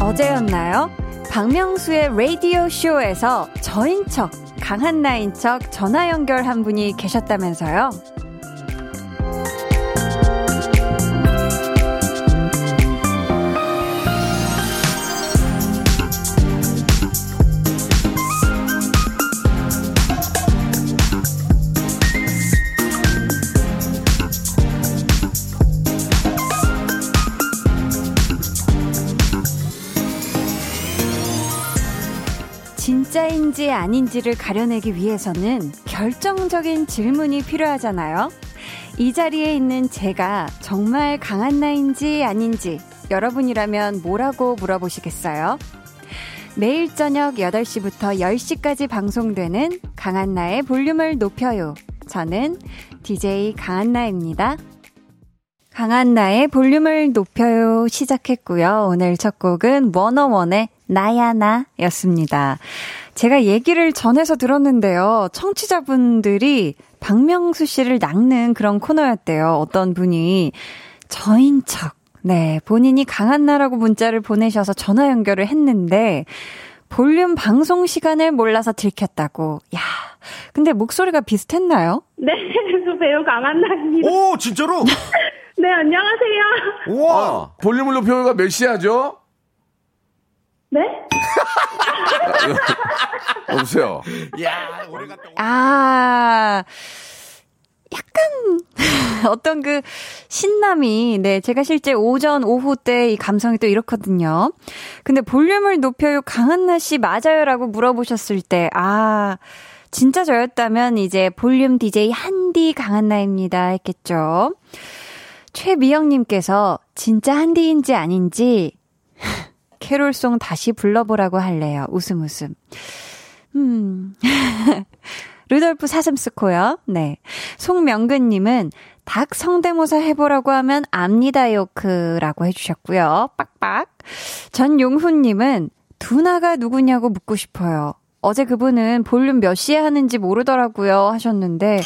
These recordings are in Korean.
어제였나요? 박명수의 라디오 쇼에서 저인 척, 강한 나인 척 전화 연결한 분이 계셨다면서요? 진짜인지 아닌지를 가려내기 위해서는 결정적인 질문이 필요하잖아요. 이 자리에 있는 제가 정말 강한 나인지 아닌지 여러분이라면 뭐라고 물어보시겠어요? 매일 저녁 8시부터 10시까지 방송되는 강한나의 볼륨을 높여요. 저는 DJ 강한나입니다. 강한나의 볼륨을 높여요 시작했고요. 오늘 첫 곡은 워너원의 나야나 였습니다. 제가 얘기를 전해서 들었는데요. 청취자분들이 박명수 씨를 낚는 그런 코너였대요. 어떤 분이 저인 척. 네, 본인이 강한 나라고 문자를 보내셔서 전화 연결을 했는데 볼륨 방송 시간을 몰라서 들켰다고. 야. 근데 목소리가 비슷했나요? 네, 저 배우 강한나입니다. 오, 진짜로? 네, 안녕하세요. 우와. 볼륨을 높여요가 몇 시야죠? 네? 여보세요. 야, 오래 갔다 아, 약간 어떤 그 신남이 네 제가 실제 오전 오후 때 이 감성이 또 이렇거든요. 근데 볼륨을 높여요 강한나 씨 맞아요라고 물어보셨을 때 아. 진짜 저였다면 이제 볼륨 DJ 한디 강한나입니다 했겠죠. 최미영님께서 진짜 한디인지 아닌지 캐롤송 다시 불러보라고 할래요. 웃음 웃음. 음. 루돌프 사슴스코요. 네. 송명근님은 닭 성대모사 해보라고 하면 압니다 요크라고 해주셨고요. 빡빡. 전용훈님은 두나가 누구냐고 묻고 싶어요. 어제 그분은 볼륨 몇 시에 하는지 모르더라고요 하셨는데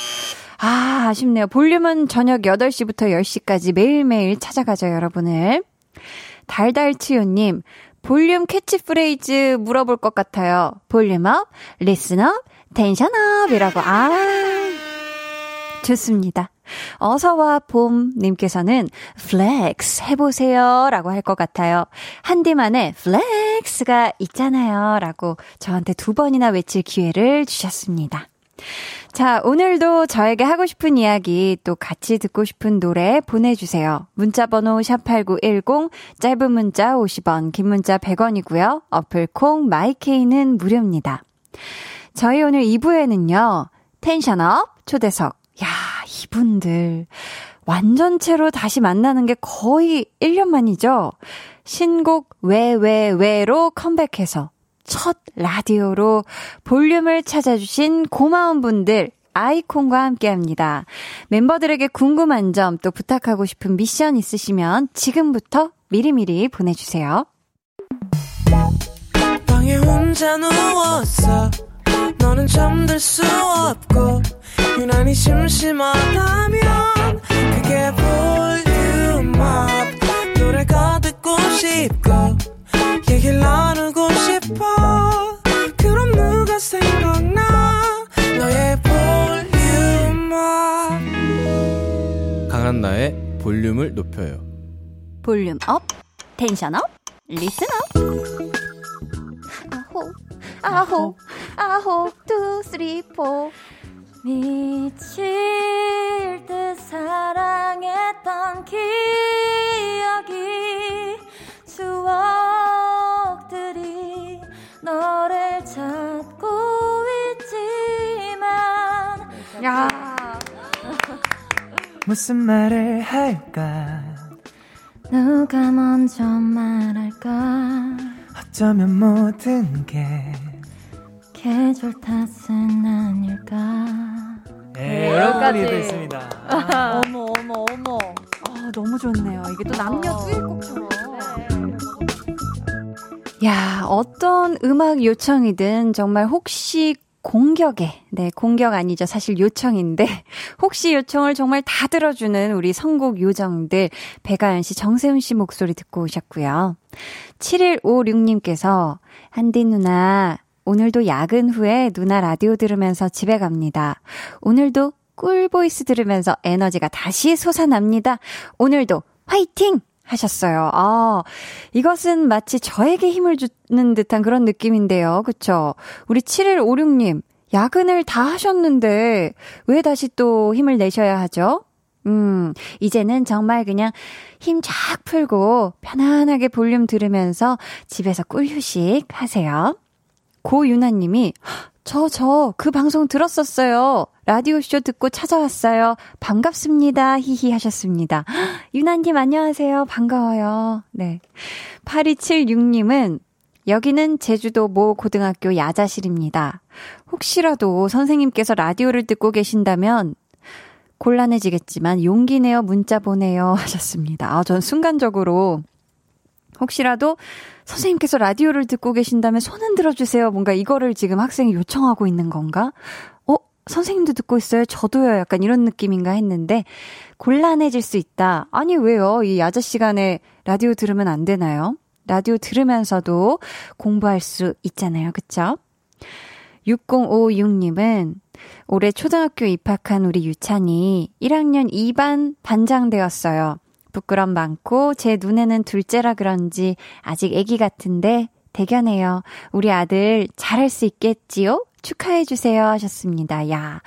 아 아쉽네요. 볼륨은 저녁 8시부터 10시까지 매일매일 찾아가죠 여러분을. 달달치요님 볼륨 캐치프레이즈 물어볼 것 같아요. 볼륨업, 리슨업, 텐션업이라고. 아, 좋습니다. 어서와 봄님께서는 flex 해보세요 라고 할 것 같아요. 한디만의 flex가 있잖아요 라고 저한테 두 번이나 외칠 기회를 주셨습니다. 자, 오늘도 저에게 하고 싶은 이야기 또 같이 듣고 싶은 노래 보내주세요. 문자번호 샵8910, 짧은 문자 50원, 긴 문자 100원이고요. 어플콩, 마이케이는 무료입니다. 저희 오늘 2부에는요, 텐션업 초대석. 야, 이분들. 완전체로 다시 만나는 게 거의 1년 만이죠? 신곡 왜, 왜, 왜로 컴백해서 첫 라디오로 볼륨을 찾아주신 고마운 분들, 아이콘과 함께 합니다. 멤버들에게 궁금한 점 또 부탁하고 싶은 미션 있으시면 지금부터 미리미리 보내주세요. 너는 잠들 수 없고, 유난히 심심하다면, 그게 볼륨업. 노래가 듣고 싶고, 강한나의 볼륨을 높여요. volume up, tension up, listen up. 아호, 아호, 아호, two, three, four. 미칠 듯 사랑했던 기억이 추억들이 너를 찾고 있지만. 야. 무슨 말을 할까? 누가 먼저 말할까? 어쩌면 모든 게 계절 탓은 아닐까? 여기까지. 됐습니다. 어머 어머 어머. 아, 너무 좋네요. 이게 또 남녀 듀엣곡처럼 야, 어떤 음악 요청이든 정말 혹시 공격에, 네, 공격 아니죠. 사실 요청인데, 혹시 요청을 정말 다 들어주는 우리 선곡 요정들, 배가연 씨, 정세훈 씨 목소리 듣고 오셨고요. 7156님께서, 한디 누나, 오늘도 야근 후에 누나 라디오 들으면서 집에 갑니다. 오늘도 꿀보이스 들으면서 에너지가 다시 솟아납니다. 오늘도 화이팅! 하셨어요. 아, 이것은 마치 저에게 힘을 주는 듯한 그런 느낌인데요. 그쵸? 우리 7156님, 야근을 다 하셨는데, 왜 다시 또 힘을 내셔야 하죠? 음, 이제는 정말 그냥 힘 쫙 풀고 편안하게 볼륨 들으면서 집에서 꿀휴식 하세요. 고윤아님이, 저, 저, 그 방송 들었었어요. 라디오쇼 듣고 찾아왔어요. 반갑습니다. 히히 하셨습니다. 유나님 안녕하세요. 반가워요. 네. 8276님은 여기는 제주도 모 고등학교 야자실입니다. 혹시라도 선생님께서 라디오를 듣고 계신다면 곤란해지겠지만 용기 내어 문자 보내요 하셨습니다. 아, 전 순간적으로 혹시라도 선생님께서 라디오를 듣고 계신다면 손 흔들어 주세요. 뭔가 이거를 지금 학생이 요청하고 있는 건가? 어, 선생님도 듣고 있어요. 저도요. 약간 이런 느낌인가 했는데 곤란해질 수 있다. 아니 왜요? 이 야자 시간에 라디오 들으면 안 되나요? 라디오 들으면서도 공부할 수 있잖아요. 그쵸? 6056님은 올해 초등학교 입학한 우리 유찬이 1학년 2반 반장 되었어요. 부끄럼 많고 제 눈에는 둘째라 그런지 아직 애기 같은데 대견해요. 우리 아들 잘할 수 있겠지요? 축하해 주세요 하셨습니다. 야,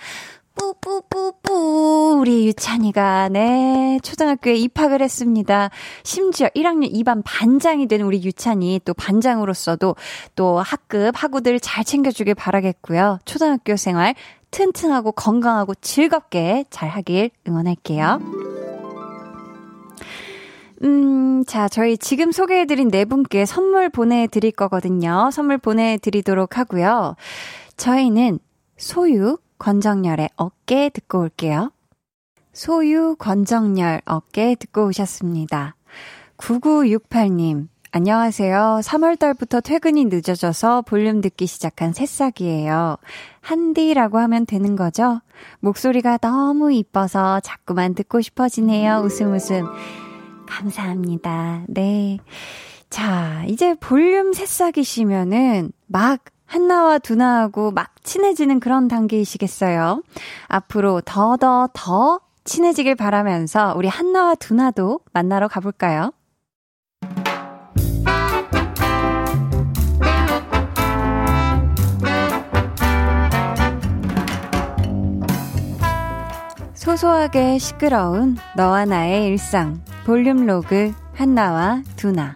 뿌뿌뿌뿌 우리 유찬이가 네 초등학교에 입학을 했습니다. 심지어 1학년 2반 반장이 된 우리 유찬이 또 반장으로서도 또 학급 학우들 잘 챙겨주길 바라겠고요. 초등학교 생활 튼튼하고 건강하고 즐겁게 잘 하길 응원할게요. 음, 자, 저희 지금 소개해드린 네 분께 선물 보내드릴 거거든요. 선물 보내드리도록 하고요. 저희는 소유 권정열의 어깨 듣고 올게요. 소유 권정열 어깨 듣고 오셨습니다. 9968님, 안녕하세요. 3월달부터 퇴근이 늦어져서 볼륨 듣기 시작한 새싹이에요. 한디라고 하면 되는 거죠? 목소리가 너무 이뻐서 자꾸만 듣고 싶어지네요. 웃음 웃음. 감사합니다. 네. 자, 이제 볼륨 새싹이시면은 막 한나와 두나하고 막 친해지는 그런 단계이시겠어요? 앞으로 더더 더 친해지길 바라면서 우리 한나와 두나도 만나러 가볼까요? 소소하게 시끄러운 너와 나의 일상 볼륨 로그 한나와 두나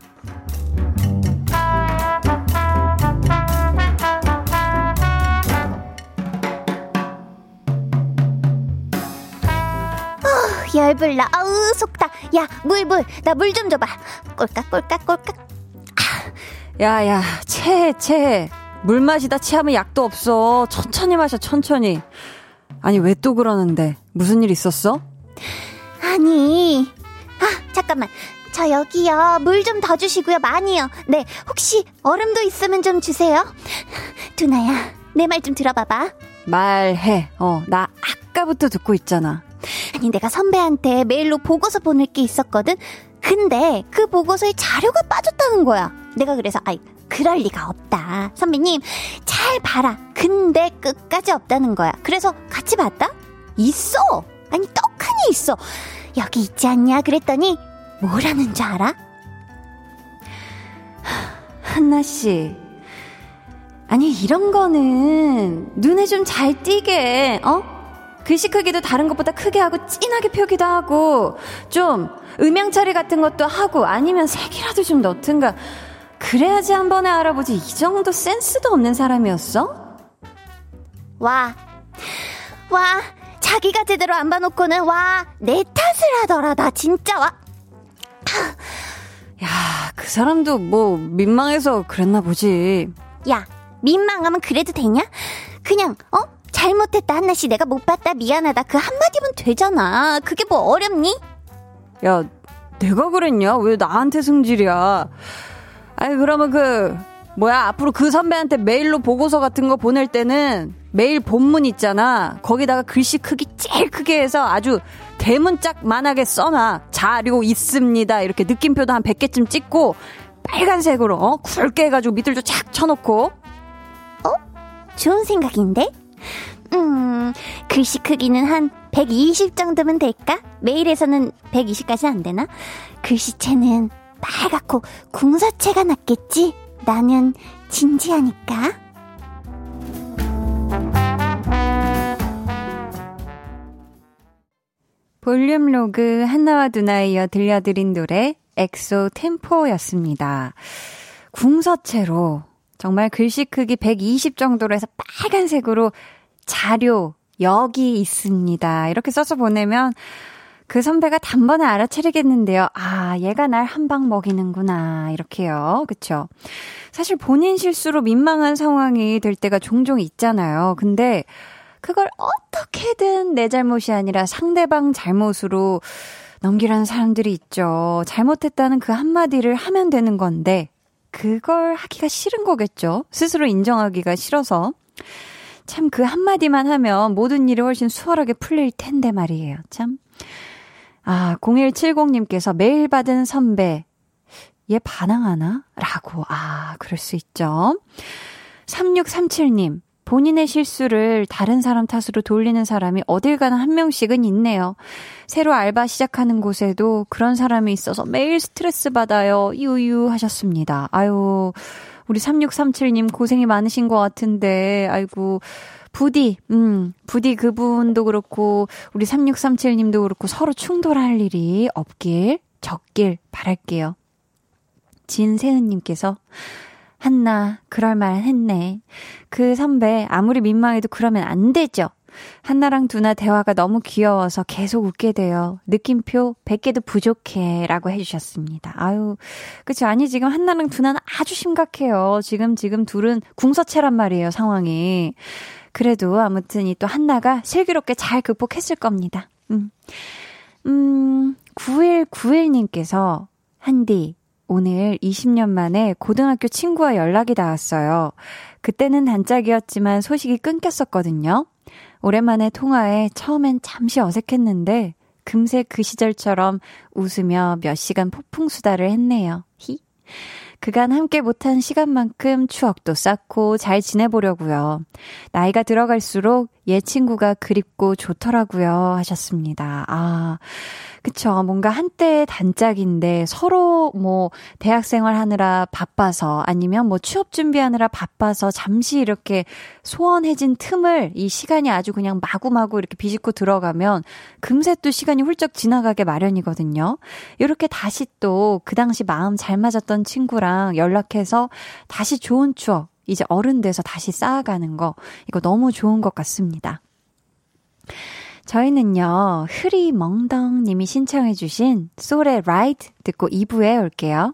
열불나. 아우, 속다. 야, 물, 물. 나 물 좀 줘봐. 꼴깍, 꼴깍, 꼴깍. 야, 야, 체해, 체해. 물 마시다 체하면 약도 없어. 천천히 마셔, 천천히. 아니, 왜 또 그러는데? 무슨 일 있었어? 아니. 아, 잠깐만. 저 여기요. 물 좀 더 주시고요. 많이요. 네. 혹시 얼음도 있으면 좀 주세요. 두나야, 내 말 좀 들어봐봐. 말해. 어, 나 아까부터 듣고 있잖아. 아니, 내가 선배한테 메일로 보고서 보낼 게 있었거든? 근데 그 보고서에 자료가 빠졌다는 거야. 내가 그래서, 아이, 그럴 리가 없다. 선배님, 잘 봐라. 근데 끝까지 없다는 거야. 그래서 같이 봤다? 있어! 아니, 떡하니 있어. 여기 있지 않냐? 그랬더니, 뭐라는 줄 알아? 한나씨. 아니, 이런 거는 눈에 좀 잘 띄게, 어? 글씨 크기도 다른 것보다 크게 하고 진하게 표기도 하고 좀 음영 처리 같은 것도 하고 아니면 색이라도 좀 넣든가 그래야지 한 번에 알아보지 이 정도 센스도 없는 사람이었어? 와, 와, 자기가 제대로 안 봐놓고는 와, 내 탓을 하더라. 나 진짜 와. 야, 그 사람도 뭐 민망해서 그랬나 보지. 야, 민망하면 그래도 되냐? 그냥 어? 잘못했다 한나씨 내가 못 봤다 미안하다 그 한마디면 되잖아 그게 뭐 어렵니? 야 내가 그랬냐 왜 나한테 승질이야 아 아니, 그러면 그, 뭐야, 앞으로 그 선배한테 메일로 보고서 같은 거 보낼 때는 메일 본문 있잖아. 거기다가 글씨 크기 제일 크게 해서 아주 대문짝만하게 써놔. 자료 있습니다. 이렇게 느낌표도 한 100개쯤 찍고 빨간색으로, 어? 굵게 해가지고 밑들도 착 쳐놓고. 좋은 생각인데? 음, 글씨 크기는 한 120 정도면 될까? 메일에서는 120까지 안 되나? 글씨체는 빨갛고 궁서체가 낫겠지? 나는 진지하니까. 볼륨 로그 한나와 두나에 이어 들려드린 노래 엑소 템포였습니다. 궁서체로 정말 글씨 크기 120 정도로 해서 빨간색으로 자료 여기 있습니다. 이렇게 써서 보내면 그 선배가 단번에 알아차리겠는데요. 아, 얘가 날 한 방 먹이는구나. 이렇게요. 그쵸? 사실 본인 실수로 민망한 상황이 될 때가 종종 있잖아요. 근데 그걸 어떻게든 내 잘못이 아니라 상대방 잘못으로 넘기라는 사람들이 있죠. 잘못했다는 그 한마디를 하면 되는 건데, 그걸 하기가 싫은 거겠죠. 스스로 인정하기가 싫어서. 참 그 한마디만 하면 모든 일이 훨씬 수월하게 풀릴 텐데 말이에요. 참. 아, 0170님께서 메일 받은 선배, 얘 반항하나? 라고, 아, 그럴 수 있죠. 3637님, 본인의 실수를 다른 사람 탓으로 돌리는 사람이 어딜 가나 한 명씩은 있네요. 새로 알바 시작하는 곳에도 그런 사람이 있어서 매일 스트레스 받아요. 유유 하셨습니다. 아유, 우리 3637님 고생이 많으신 것 같은데, 아이고, 부디, 음, 부디 그분도 그렇고, 우리 3637님도 그렇고 서로 충돌할 일이 없길, 적길 바랄게요. 진세은님께서, 한나, 그럴 말 했네. 그 선배, 아무리 민망해도 그러면 안 되죠. 한나랑 두나 대화가 너무 귀여워서 계속 웃게 돼요. 느낌표 100개도 부족해. 라고 해주셨습니다. 아유, 그쵸. 아니, 지금 한나랑 두나는 아주 심각해요. 지금, 지금 둘은 궁서체란 말이에요, 상황이. 그래도 아무튼 이 또 한나가 슬기롭게 잘 극복했을 겁니다. 음. 음, 9191님께서, 한디, 오늘 20년 만에 고등학교 친구와 연락이 닿았어요. 그때는 단짝이었지만 소식이 끊겼었거든요. 오랜만에 통화에 처음엔 잠시 어색했는데 금세 그 시절처럼 웃으며 몇 시간 폭풍 수다를 했네요. 히. 그간 함께 못한 시간만큼 추억도 쌓고 잘 지내보려고요. 나이가 들어갈수록 얘 친구가 그립고 좋더라고요. 하셨습니다. 아, 그쵸. 뭔가 한때 단짝인데 서로 뭐 대학생활 하느라 바빠서 아니면 뭐 취업 준비하느라 바빠서 잠시 이렇게 소원해진 틈을 이 시간이 아주 그냥 마구마구 이렇게 비집고 들어가면 금세 또 시간이 훌쩍 지나가게 마련이거든요. 이렇게 다시 또 그 당시 마음 잘 맞았던 친구랑 연락해서 다시 좋은 추억 이제 어른 돼서 다시 쌓아가는 거 이거 너무 좋은 것 같습니다. 저희는요, 흐리멍덩 님이 신청해주신 소울의 라이트 듣고 2부에 올게요.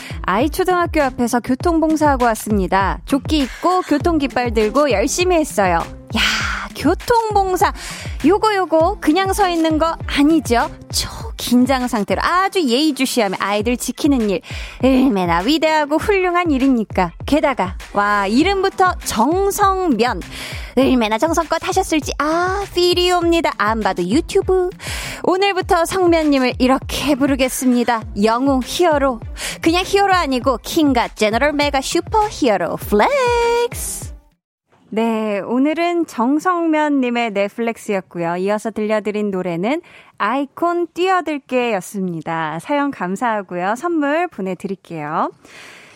아이 초등학교 앞에서 교통봉사하고 왔습니다. 조끼 입고 교통깃발 들고 열심히 했어요. 야, 교통봉사. 요거 요거 그냥 서 있는 거 아니죠? 초 긴장 상태로 아주 예의주시하며 아이들 지키는 일 얼마나 위대하고 훌륭한 일입니까? 게다가 와 이름부터 정성면 얼마나 정성껏 하셨을지 아 필이 옵니다. 안 봐도 유튜브 오늘부터 성면님을 이렇게 부르겠습니다. 영웅 히어로 그냥 히어로 아니고 king god general mega super hero flex 네, 오늘은 정성면님의 flex였고요. 이어서 들려드린 노래는 아이콘 뛰어들게 였습니다. 사연 감사하고요. 선물 보내드릴게요.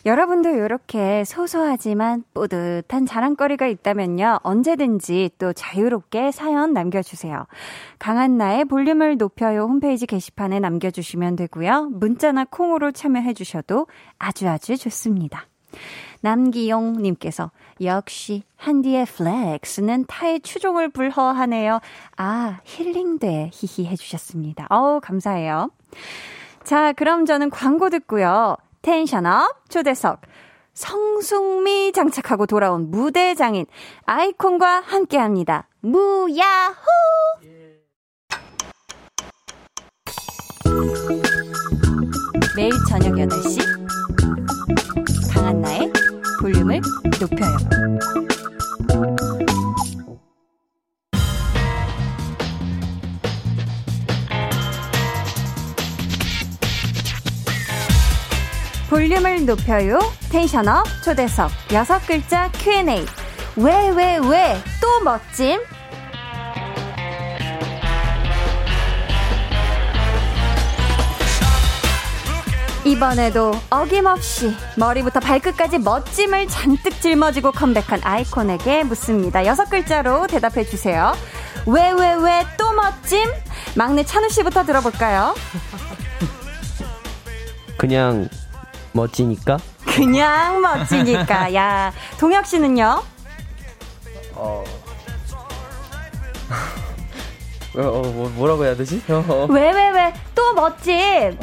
여러분도 이렇게 소소하지만 뿌듯한 자랑거리가 있다면요. 언제든지 또 자유롭게 사연 남겨주세요. 강한나의 볼륨을 높여요 홈페이지 게시판에 남겨주시면 되고요. 문자나 콩으로 참여해주셔도 아주 아주 좋습니다. 남기용님께서 역시 한디의 flex는 타의 추종을 불허하네요. 아 힐링돼 히히 해주셨습니다. 어우 감사해요. 자 그럼 저는 광고 듣고요. tension up 초대석 성숙미 장착하고 돌아온 무대 장인 아이콘과 함께 합니다. 무야호! 매일 저녁 8시 강한나의 볼륨을 높여요. 볼륨을 높여요. 텐션업 초대석 여섯 글자 Q&A. 왜, 왜, 왜, 또 멋짐? 이번에도 어김없이 머리부터 발끝까지 멋짐을 잔뜩 짊어지고 컴백한 아이콘에게 묻습니다. 여섯 글자로 대답해 주세요. 왜, 왜, 왜, 또 멋짐? 막내 찬우 씨부터 들어볼까요? 그냥 멋지니까 그냥 멋지니까. 야, 동혁 씨는요? 어. 어, 어, 뭐, 뭐라고 해야 되지? 어, 왜, 왜, 왜, 또 멋짐?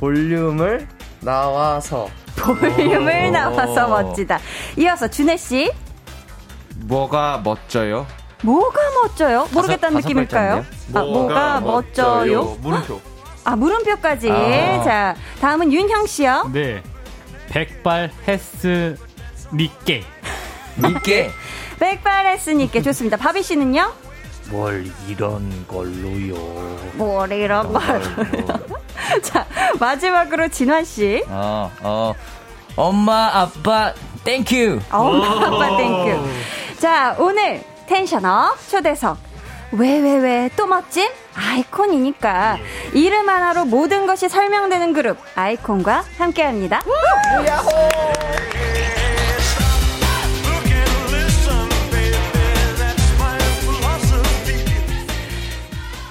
볼륨을 나와서. 볼륨을 나와서 멋지다. 이어서 준혜 씨. 뭐가 멋져요? 뭐가 멋져요? 모르겠다는 다섯 느낌일까요? 아, 뭐가 멋져요? 물음표. 아, 물음표까지. 아. 자, 다음은 윤형 씨요. 네. 백발 헬스 니께. 믿게. 백발했으니까 좋습니다. 바비 씨는요? 뭘 이런 걸로요. 뭘 이런 걸. 자, 마지막으로 진환 씨. 어, 어. 엄마, 아빠, thank you. 엄마, 아빠, thank you. 자, 오늘 tension up 초대석. 왜, 왜, 왜, 또 멋진? 아이콘이니까. 이름 하나로 모든 것이 설명되는 그룹, 아이콘과 함께 합니다.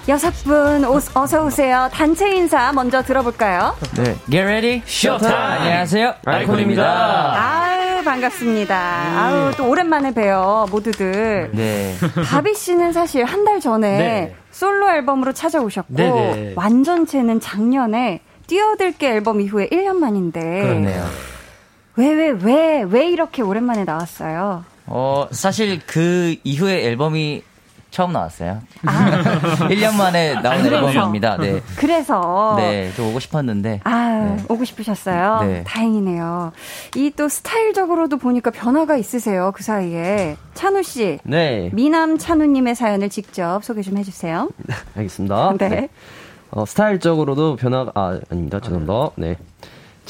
여섯 분 오- 어서 오세요. 단체 인사 먼저 들어볼까요? 네. Get ready, showtime. 안녕하세요. 아이콘입니다. 아유 반갑습니다. 아유 또 오랜만에 봬요 모두들. 네. 바비 씨는 사실 한 달 전에 네. 솔로 앨범으로 찾아오셨고 네네. 완전체는 작년에 뛰어들게 앨범 이후에 1년 만인데 그렇네요. 왜 왜 왜 왜 이렇게 오랜만에 나왔어요? 어, 사실 그 이후에 앨범이 처음 나왔어요. 아. 1년 만에 나온. 앨범입니다. 네. 그래서 네, 좀 오고 싶었는데. 아, 네. 오고 싶으셨어요? 네. 다행이네요. 이 또 스타일적으로도 보니까 변화가 있으세요, 그 사이에. 찬우 씨. 네 미남 찬우님의 사연을 직접 소개 좀 해주세요. 알겠습니다. 네. 어, 스타일적으로도 변화가 아 아닙니다 죄송합니다. 네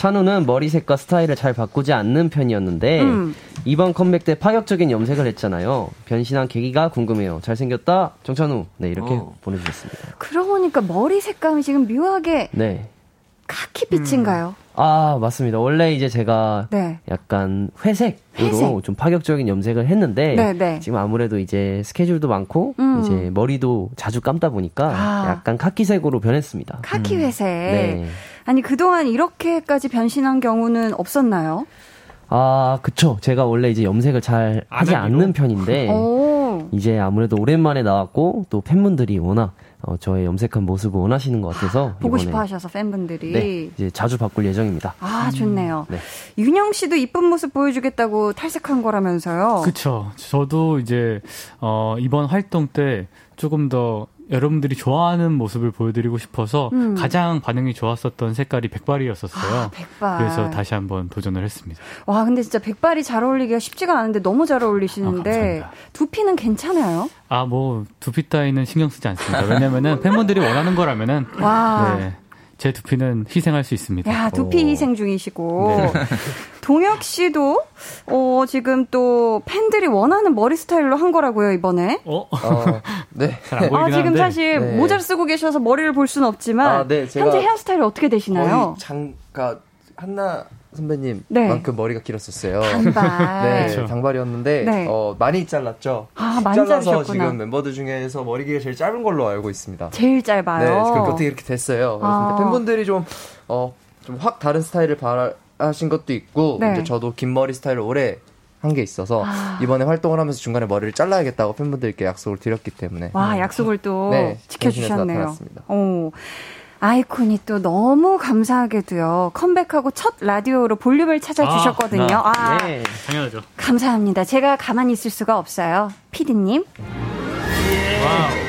찬우는 머리색과 스타일을 잘 바꾸지 않는 편이었는데 음. 이번 컴백 때 파격적인 염색을 했잖아요. 변신한 계기가 궁금해요. 잘생겼다 정찬우 네 이렇게 오. 보내주셨습니다. 그러고 보니까 머리 색감이 지금 묘하게 네. 카키빛인가요? 아 맞습니다. 원래 이제 제가 네. 약간 회색으로 회색. 좀 파격적인 염색을 했는데 네, 네. 지금 아무래도 이제 스케줄도 많고 음. 이제 머리도 자주 감다 보니까 아. 약간 카키색으로 변했습니다. 카키 회색. 네. 아니, 그동안 이렇게까지 변신한 경우는 없었나요? 아, 그쵸. 제가 원래 이제 염색을 잘 하지? 않는 편인데, 오. 이제 아무래도 오랜만에 나왔고, 또 팬분들이 워낙, 어, 저의 염색한 모습을 원하시는 것 같아서. 보고 이번에, 싶어 하셔서 팬분들이. 네. 이제 자주 바꿀 예정입니다. 아, 좋네요. 네. 윤영 씨도 이쁜 모습 보여주겠다고 탈색한 거라면서요? 그쵸. 저도 이제, 어, 이번 활동 때 조금 더 여러분들이 좋아하는 모습을 보여드리고 싶어서 음. 가장 반응이 좋았었던 색깔이 백발이었었어요. 아, 백발. 그래서 다시 한번 도전을 했습니다. 와, 근데 진짜 백발이 잘 어울리기가 쉽지가 않은데 너무 잘 아, 어울리시는데 감사합니다. 두피는 괜찮아요? 아, 뭐, 두피 따위는 신경 쓰지 않습니다. 왜냐면은 팬분들이 원하는 거라면은, 와. 네, 제 두피는 희생할 수 있습니다. 야, 두피 오. 희생 중이시고. 동혁 씨도, 어, 지금 또 팬들이 원하는 머리 스타일로 한 거라고요, 이번에. 어? 네. 아, 지금 사실 네. 모자를 쓰고 계셔서 머리를 볼 수는 없지만, 아, 네, 제가 현재 헤어스타일이 어떻게 되시나요? 거의 장가 한나 선배님 네. 만큼 머리가 길었었어요. 단발. 네, 그렇죠. 당발이었는데 네. 어, 많이 잘랐죠. 아, 많이 잘라서 자르셨구나. 지금 멤버들 중에서 머리 길이가 제일 짧은 걸로 알고 있습니다. 제일 짧아요. 네, 지금 어떻게 이렇게 됐어요. 아. 팬분들이 좀, 어, 좀 확 다른 스타일을 바라신 것도 있고, 네. 이제 저도 긴 머리 스타일을 오래 한게 있어서, 아. 이번에 활동을 하면서 중간에 머리를 잘라야겠다고 팬분들께 약속을 드렸기 때문에. 와, 약속을 또 네, 지켜주셨네요. 나타났습니다. 오. 아이콘이 또 너무 감사하게도요. 컴백하고 첫 라디오로 볼륨을 찾아주셨거든요. 아, 아, 네. 당연하죠. 감사합니다. 제가 가만히 있을 수가 없어요. 피디님.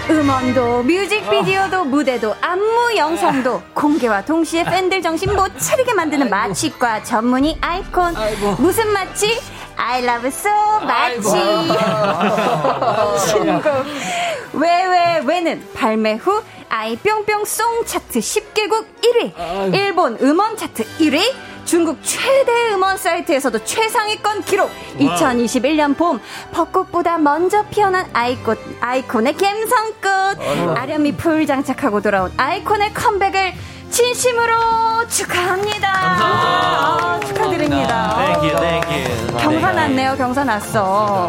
음원도 뮤직비디오도 무대도 안무 영상도 공개와 동시에 팬들 정신 못 차리게 만드는 마취과 전문의 아이콘 무슨 마취? I love so 마취 신곡 왜 왜 왜는 발매 후 아이 뿅뿅 song 차트 10개국 1위 일본 음원 차트 1위 중국 최대 음원 사이트에서도 최상위권 기록. 2021년 봄 벚꽃보다 먼저 피어난 아이꽃 아이콘의 갬성꽃. 아련미 full 장착하고 돌아온 아이콘의 컴백을 진심으로 축하합니다. 아, 축하드립니다. thank you, thank you. 경사 났네요 경사 났어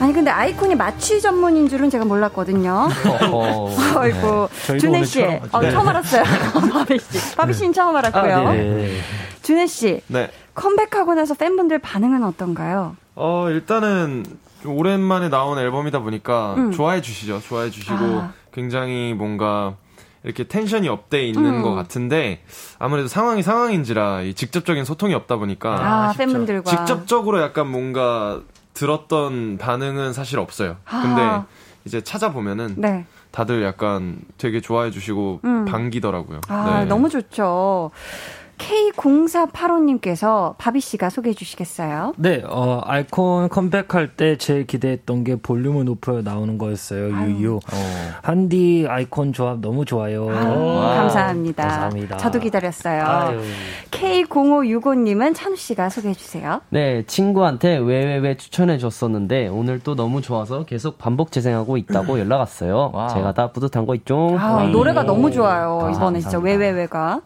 아니 근데 아이콘이 마취 전문인 줄은 제가 몰랐거든요 어, 아이고 저희도 준회 씨 처음- 어, 네. 처음 알았어요 바비 씨 바비 씨는 처음 알았고요 아, 네. 준회 씨 네. 컴백하고 나서 팬분들 반응은 어떤가요? 어, 일단은 좀 오랜만에 나온 앨범이다 보니까 음. 좋아해 주시죠. 좋아해 주시고 아. 굉장히 뭔가 이렇게 텐션이 업돼 있는 음. 것 같은데 아무래도 상황이 상황인지라 이 직접적인 소통이 없다 보니까 아, 팬분들과 직접적으로 약간 뭔가 들었던 반응은 사실 없어요. 근데 아. 이제 찾아보면은 네. 다들 약간 되게 좋아해 주시고 음. 반기더라고요. 아, 네. 너무 좋죠. K0485님께서 바비 씨가 소개해 주시겠어요? 네, 어, 아이콘 컴백할 때 제일 기대했던 게 볼륨을 높여 나오는 거였어요. 아유. 유유. 한디 아이콘 조합 너무 좋아요. 아유, 감사합니다. 감사합니다. 저도 기다렸어요. 아유. K0565님은 찬우 씨가 소개해 주세요. 네, 친구한테 왜왜왜 추천해 줬었는데 오늘 또 너무 좋아서 계속 반복 재생하고 있다고 연락 왔어요. 제가 다 뿌듯한 거 있죠? 아, 네. 노래가 너무 좋아요. 이번에 진짜 감사합니다. 왜왜왜가.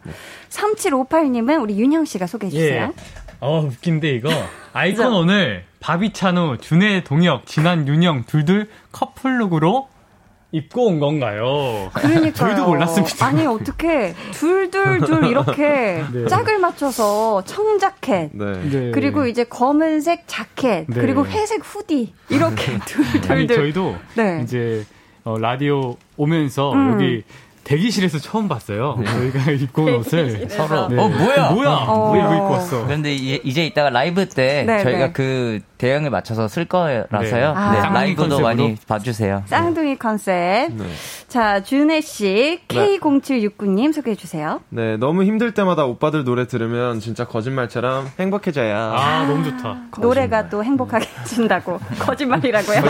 3758님은 우리 윤형 씨가 소개해 주세요. 예. 어, 웃긴데, 이거. 아이콘? 오늘, 바비찬우, 준혜, 동혁, 진한, 윤영, 둘둘 커플룩으로 입고 온 건가요? 그러니까요. 저희도 몰랐습니다. 아니 어떻게 둘둘둘 이렇게 네. 짝을 맞춰서 청자켓 네. 네. 그리고 이제 검은색 자켓 네. 그리고 회색 후디 이렇게 둘둘둘 아니, 저희도 네. 이제, 어, 라디오 오면서 음. 여기 대기실에서 처음 봤어요. 저희가 입고 온 옷을. 서로. 네. 어, 뭐야? 뭐야? 어. 왜 이거 입고 왔어? 그런데 이- 이제 이따가 라이브 때 네, 저희가 네. 그 대형을 맞춰서 쓸 거라서요. 네. 네. 아. 라이브도 컨셉으로? 많이 봐주세요. 쌍둥이 컨셉 네. 자 준혜 씨 K0769님 소개해 주세요. 네, 너무 힘들 때마다 오빠들 노래 들으면 진짜 거짓말처럼 행복해져요. 아, 너무 좋다. 노래가 또 행복하게 해준다고 거짓말이라고요.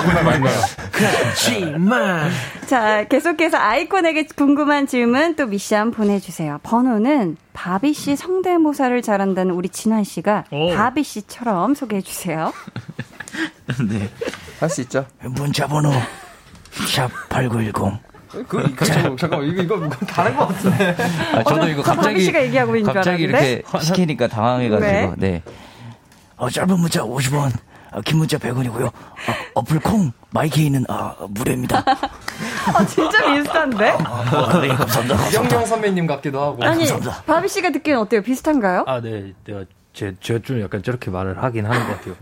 거짓말. 자, 계속해서 아이콘에게 궁금 한 질문 또 미션 보내주세요. 번호는 바비 씨 성대모사를 잘한다는 우리 진환 씨가 오. 바비 씨처럼 소개해 주세요. 네. 할 수 있죠? 문자번호 샵8910. 그, 그, 잠깐만, 잠깐만, 이거, 이거, 다른 거 같은데. 아, 저도 이거 바비 갑자기 씨가 얘기하고 있는 줄 갑자기 알았는데. 이렇게 시키니까 당황해가지고 네. 네. 어, 짧은 문자 50원, 어, 긴 문자 100원이고요. 어, 플 콩 마이케이는 아, 무료입니다. 어, 진짜 비슷한데? 어, 네, 감사합니다. 이영경 선배님 같기도 하고. 아니, 감사합니다. 바비 씨가 듣기엔 어때요? 비슷한가요? 아, 네. 내가 제, 제가 좀 약간 저렇게 말을 하긴 하는 것 같아요.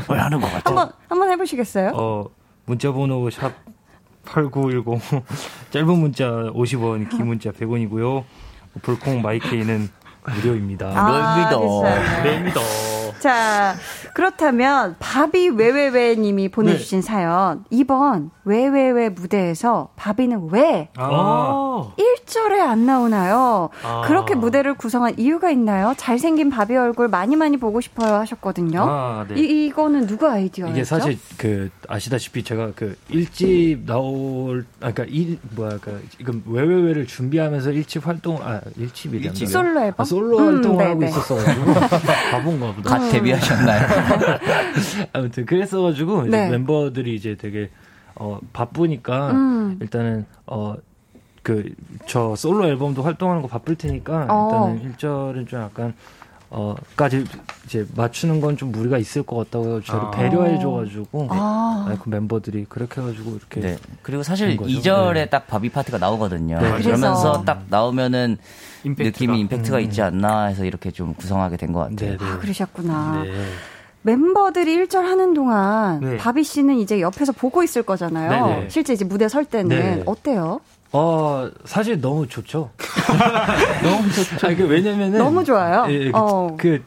뭘 하는 것 같아. 한번, 한번 해보시겠어요? 어, 문자번호 샵 8910. 짧은 문자 50원, 긴 문자 100원이고요. 불콩 마이케이는 무료입니다. 아, 비슷하네. 네입니다. 자, 그렇다면 바비 왜왜왜 님이 보내주신 네. 사연. 이번 왜왜왜 무대에서 바비는 왜 아. 1절에 안 나오나요? 아. 그렇게 무대를 구성한 이유가 있나요? 잘생긴 바비 얼굴 많이 많이 보고 싶어요 하셨거든요. 아, 네. 이, 이거는 누가 아이디어였죠? 이게 사실 그 아시다시피 제가 그 일집 나올 아 그러니까 일 뭐야 그 지금 왜왜왜를 준비하면서 일집 활동 아 일집이 일집. 솔로 앨범? 아, 솔로 음, 활동을 네, 하고 네. 있었어 가지고 바본가 보다. 갓 데뷔하셨나요? 아무튼 그랬어가지고 이제 네. 멤버들이 이제 되게 어 바쁘니까 음. 일단은 어 그 저 솔로 앨범도 활동하는 거 바쁠 테니까 어. 일단은 1절은 좀 약간 어까지 이제 맞추는 건 좀 무리가 있을 것 같다고 저를 아. 배려해 줘가지고 아. 네, 그 멤버들이 그렇게 해가지고 이렇게 네. 그리고 사실 된 거죠. 2절에 네. 딱 바비 파트가 나오거든요. 네. 그러면서 그래서. 딱 나오면은 임팩트가. 느낌이 임팩트가 음. 있지 않나 해서 이렇게 좀 구성하게 된 것 같아요. 네, 네. 아, 그러셨구나. 네. 멤버들이 1절 하는 동안 네. 바비 씨는 이제 옆에서 보고 있을 거잖아요. 네, 네. 실제 이제 무대 설 때는 네. 어때요? 어 사실 너무 좋죠. 너무 좋죠. 아니, 그 왜냐면은 너무 좋아요. 예, 예, 그, 어. 그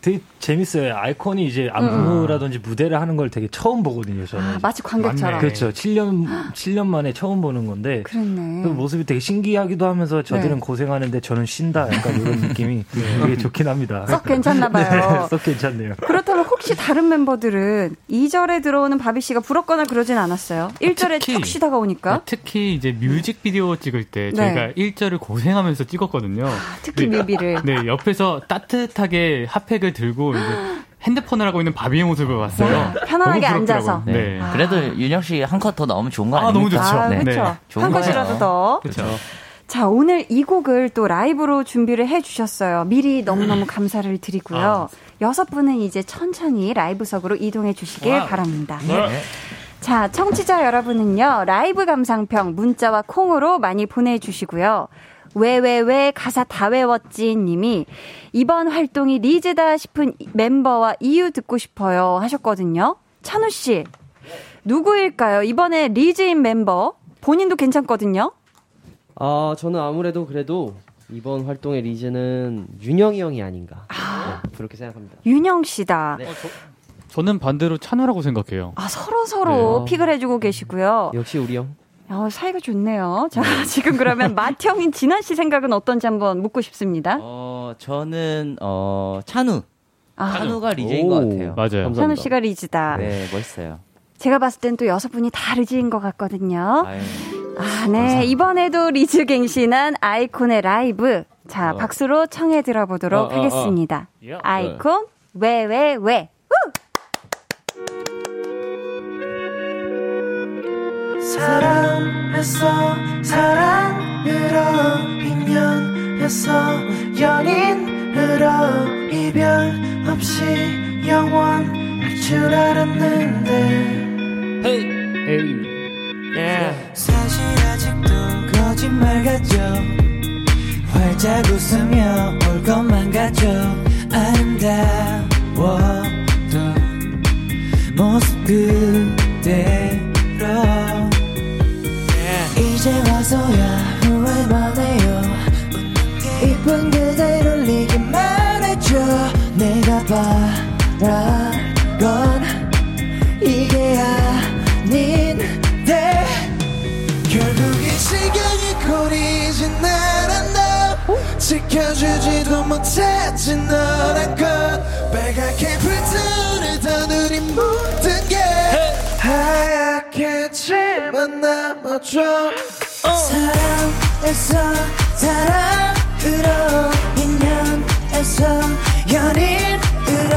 되게 재밌어요. 아이콘이 이제 안무라든지 무대를 하는 걸 되게 처음 보거든요. 저는. 아, 마치 관객처럼. 맞네. 그렇죠. 7년 7년 만에 처음 보는 건데 그랬네. 그 모습이 되게 신기하기도 하면서 저들은 네. 고생하는데 저는 쉰다. 약간 이런 느낌이 되게 좋긴 합니다. 썩 괜찮나 봐요. 네, 썩 괜찮네요. 그렇다면 혹시 다른 멤버들은 2절에 들어오는 바비 씨가 부럽거나 그러진 않았어요? 1절에 특히- 쭉 쉬다가 오니까? 네, 특히 이제 뮤직비디오 찍을 때 네. 저희가 1절을 고생하면서 찍었거든요. 특히 네. 뮤비를. 네, 옆에서 따뜻하게 핫팩을 들고 이제 핸드폰을 하고 있는 바비의 모습을 봤어요. 와, 편안하게. 앉아서. 네. 아. 그래도 윤영 씨한 컷 더 나오면 좋은 거 아, 아닙니까? 너무 좋죠. 아, 네. 그렇죠. 좋은 한 거예요. 더. 그렇죠. 자, 오늘 이 곡을 또 라이브로 준비를 해 주셨어요. 미리 너무너무 감사를 드리고요. 여섯 분은 이제 천천히 라이브석으로 이동해 주시길 바랍니다. 네. 자, 청취자 여러분은요, 라이브 감상평 문자와 콩으로 많이 보내주시고요. 왜, 왜, 왜 가사 다 외웠지 님이 이번 활동이 리즈다 싶은 멤버와 이유 듣고 싶어요 하셨거든요. 찬우 씨, 누구일까요? 이번에 리즈인 멤버, 본인도 괜찮거든요. 아, 저는 아무래도 그래도 이번 활동의 리즈는 윤영이 형이 아닌가. 네, 그렇게 생각합니다. 윤영 씨다. 네. 저는 반대로 찬우라고 생각해요. 아, 서로 서로 네. 픽을 해주고 계시고요. 역시 우리 형. 어, 사이가 좋네요. 자, 지금 그러면 맏형인 진환 씨 생각은 어떤지 한번 묻고 싶습니다. 어, 저는 어, 찬우. 아, 찬우가 리즈인 것 같아요. 맞아요. 감사합니다. 찬우 씨가 리즈다. 네, 멋있어요. 제가 봤을 땐 또 여섯 분이 다 리즈인 것 같거든요. 아유, 아, 네. 이번에도 리즈 갱신한 아이콘의 라이브. 자, 박수로 청해 들어보도록 어, 어, 어. 하겠습니다. 예. 아이콘, 왜, 왜, 왜. 사랑했어 사랑으로 인연했어 연인으로 이별 없이 영원할 줄 알았는데. 사실 아직도 거짓말 같죠. 활짝 웃으며 올 것만 같죠. 아름다워도 모습 그대 지켜주지도 못했지 너란 건 빨갛게 불타오르던 우리 모든 게 하얗게 질만 남아줘. 사랑했어 사랑으로 인연했어 연인으로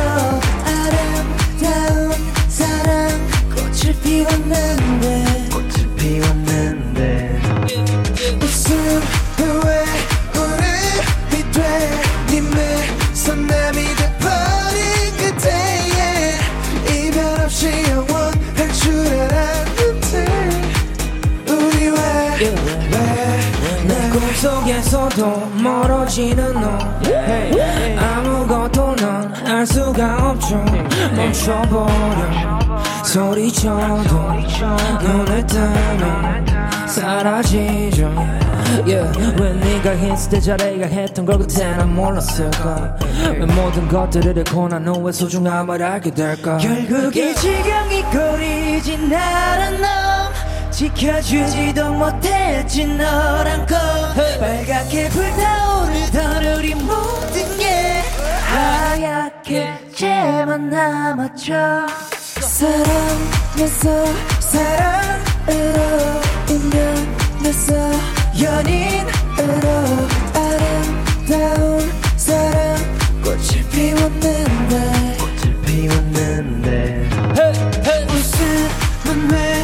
아름다운 사랑 꽃을 피웠는 꿈속에서도 멀어지는 너. 아무것도 넌알 수가 없죠. 멈춰버려. 소리쳐도 눈을 뜨면 사라지죠. Yeah. 왜 네가 있을 때 잘해가 했던 걸 그때 난 몰랐을까 왜 모든 것들을 잃고 난 후에 소중함을 알게 될까? 결국 이 지경이 거리진 않은 너 지켜주지도 못했지 너란 건 빨갛게 불타오르던 우리 모든 게. 하얗게 예. 제만 남았죠 사랑에서 사랑으로 인연에서 연인으로 아름다운 사랑. 꽃을 피웠는데. 꽃을 피웠는데. 웃음은 왜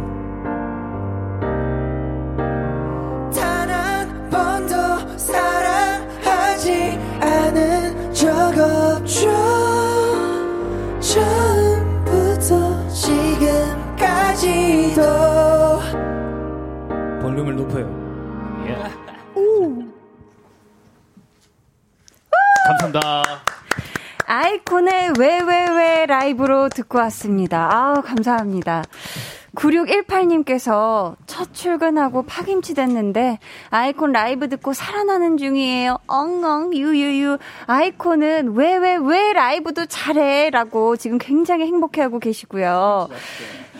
볼륨을 높여요. 감사합니다. 아이콘의 왜 왜 왜 라이브로 듣고 왔습니다. 아우, 감사합니다. 9618님께서 첫 출근하고 파김치 됐는데 아이콘 라이브 듣고 살아나는 중이에요. 엉엉 유유유. 아이콘은 왜 왜 왜 라이브도 잘해라고 지금 굉장히 행복해하고 계시고요.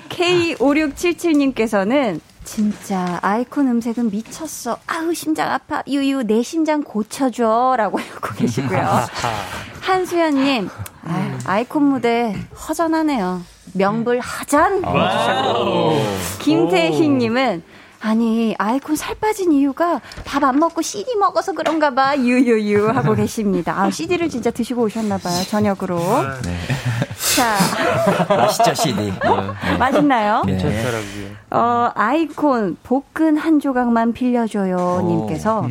K5677님께서는 진짜 아이콘 음색은 미쳤어. 아우 심장 아파. 유유 내 심장 고쳐줘라고 하고 계시고요. 한수연님 아, 아이콘 무대 허전하네요. 명불허전. 와우. 김태희님은 아니 아이콘 살 빠진 이유가 밥 안 먹고 CD 먹어서 그런가 봐 유유유 하고 계십니다. 아 CD를 진짜 드시고 오셨나 봐요 저녁으로. 자 맛있죠, CD. 맛있나요? 네. 어 아이콘 복근 한 조각만 빌려줘요 님께서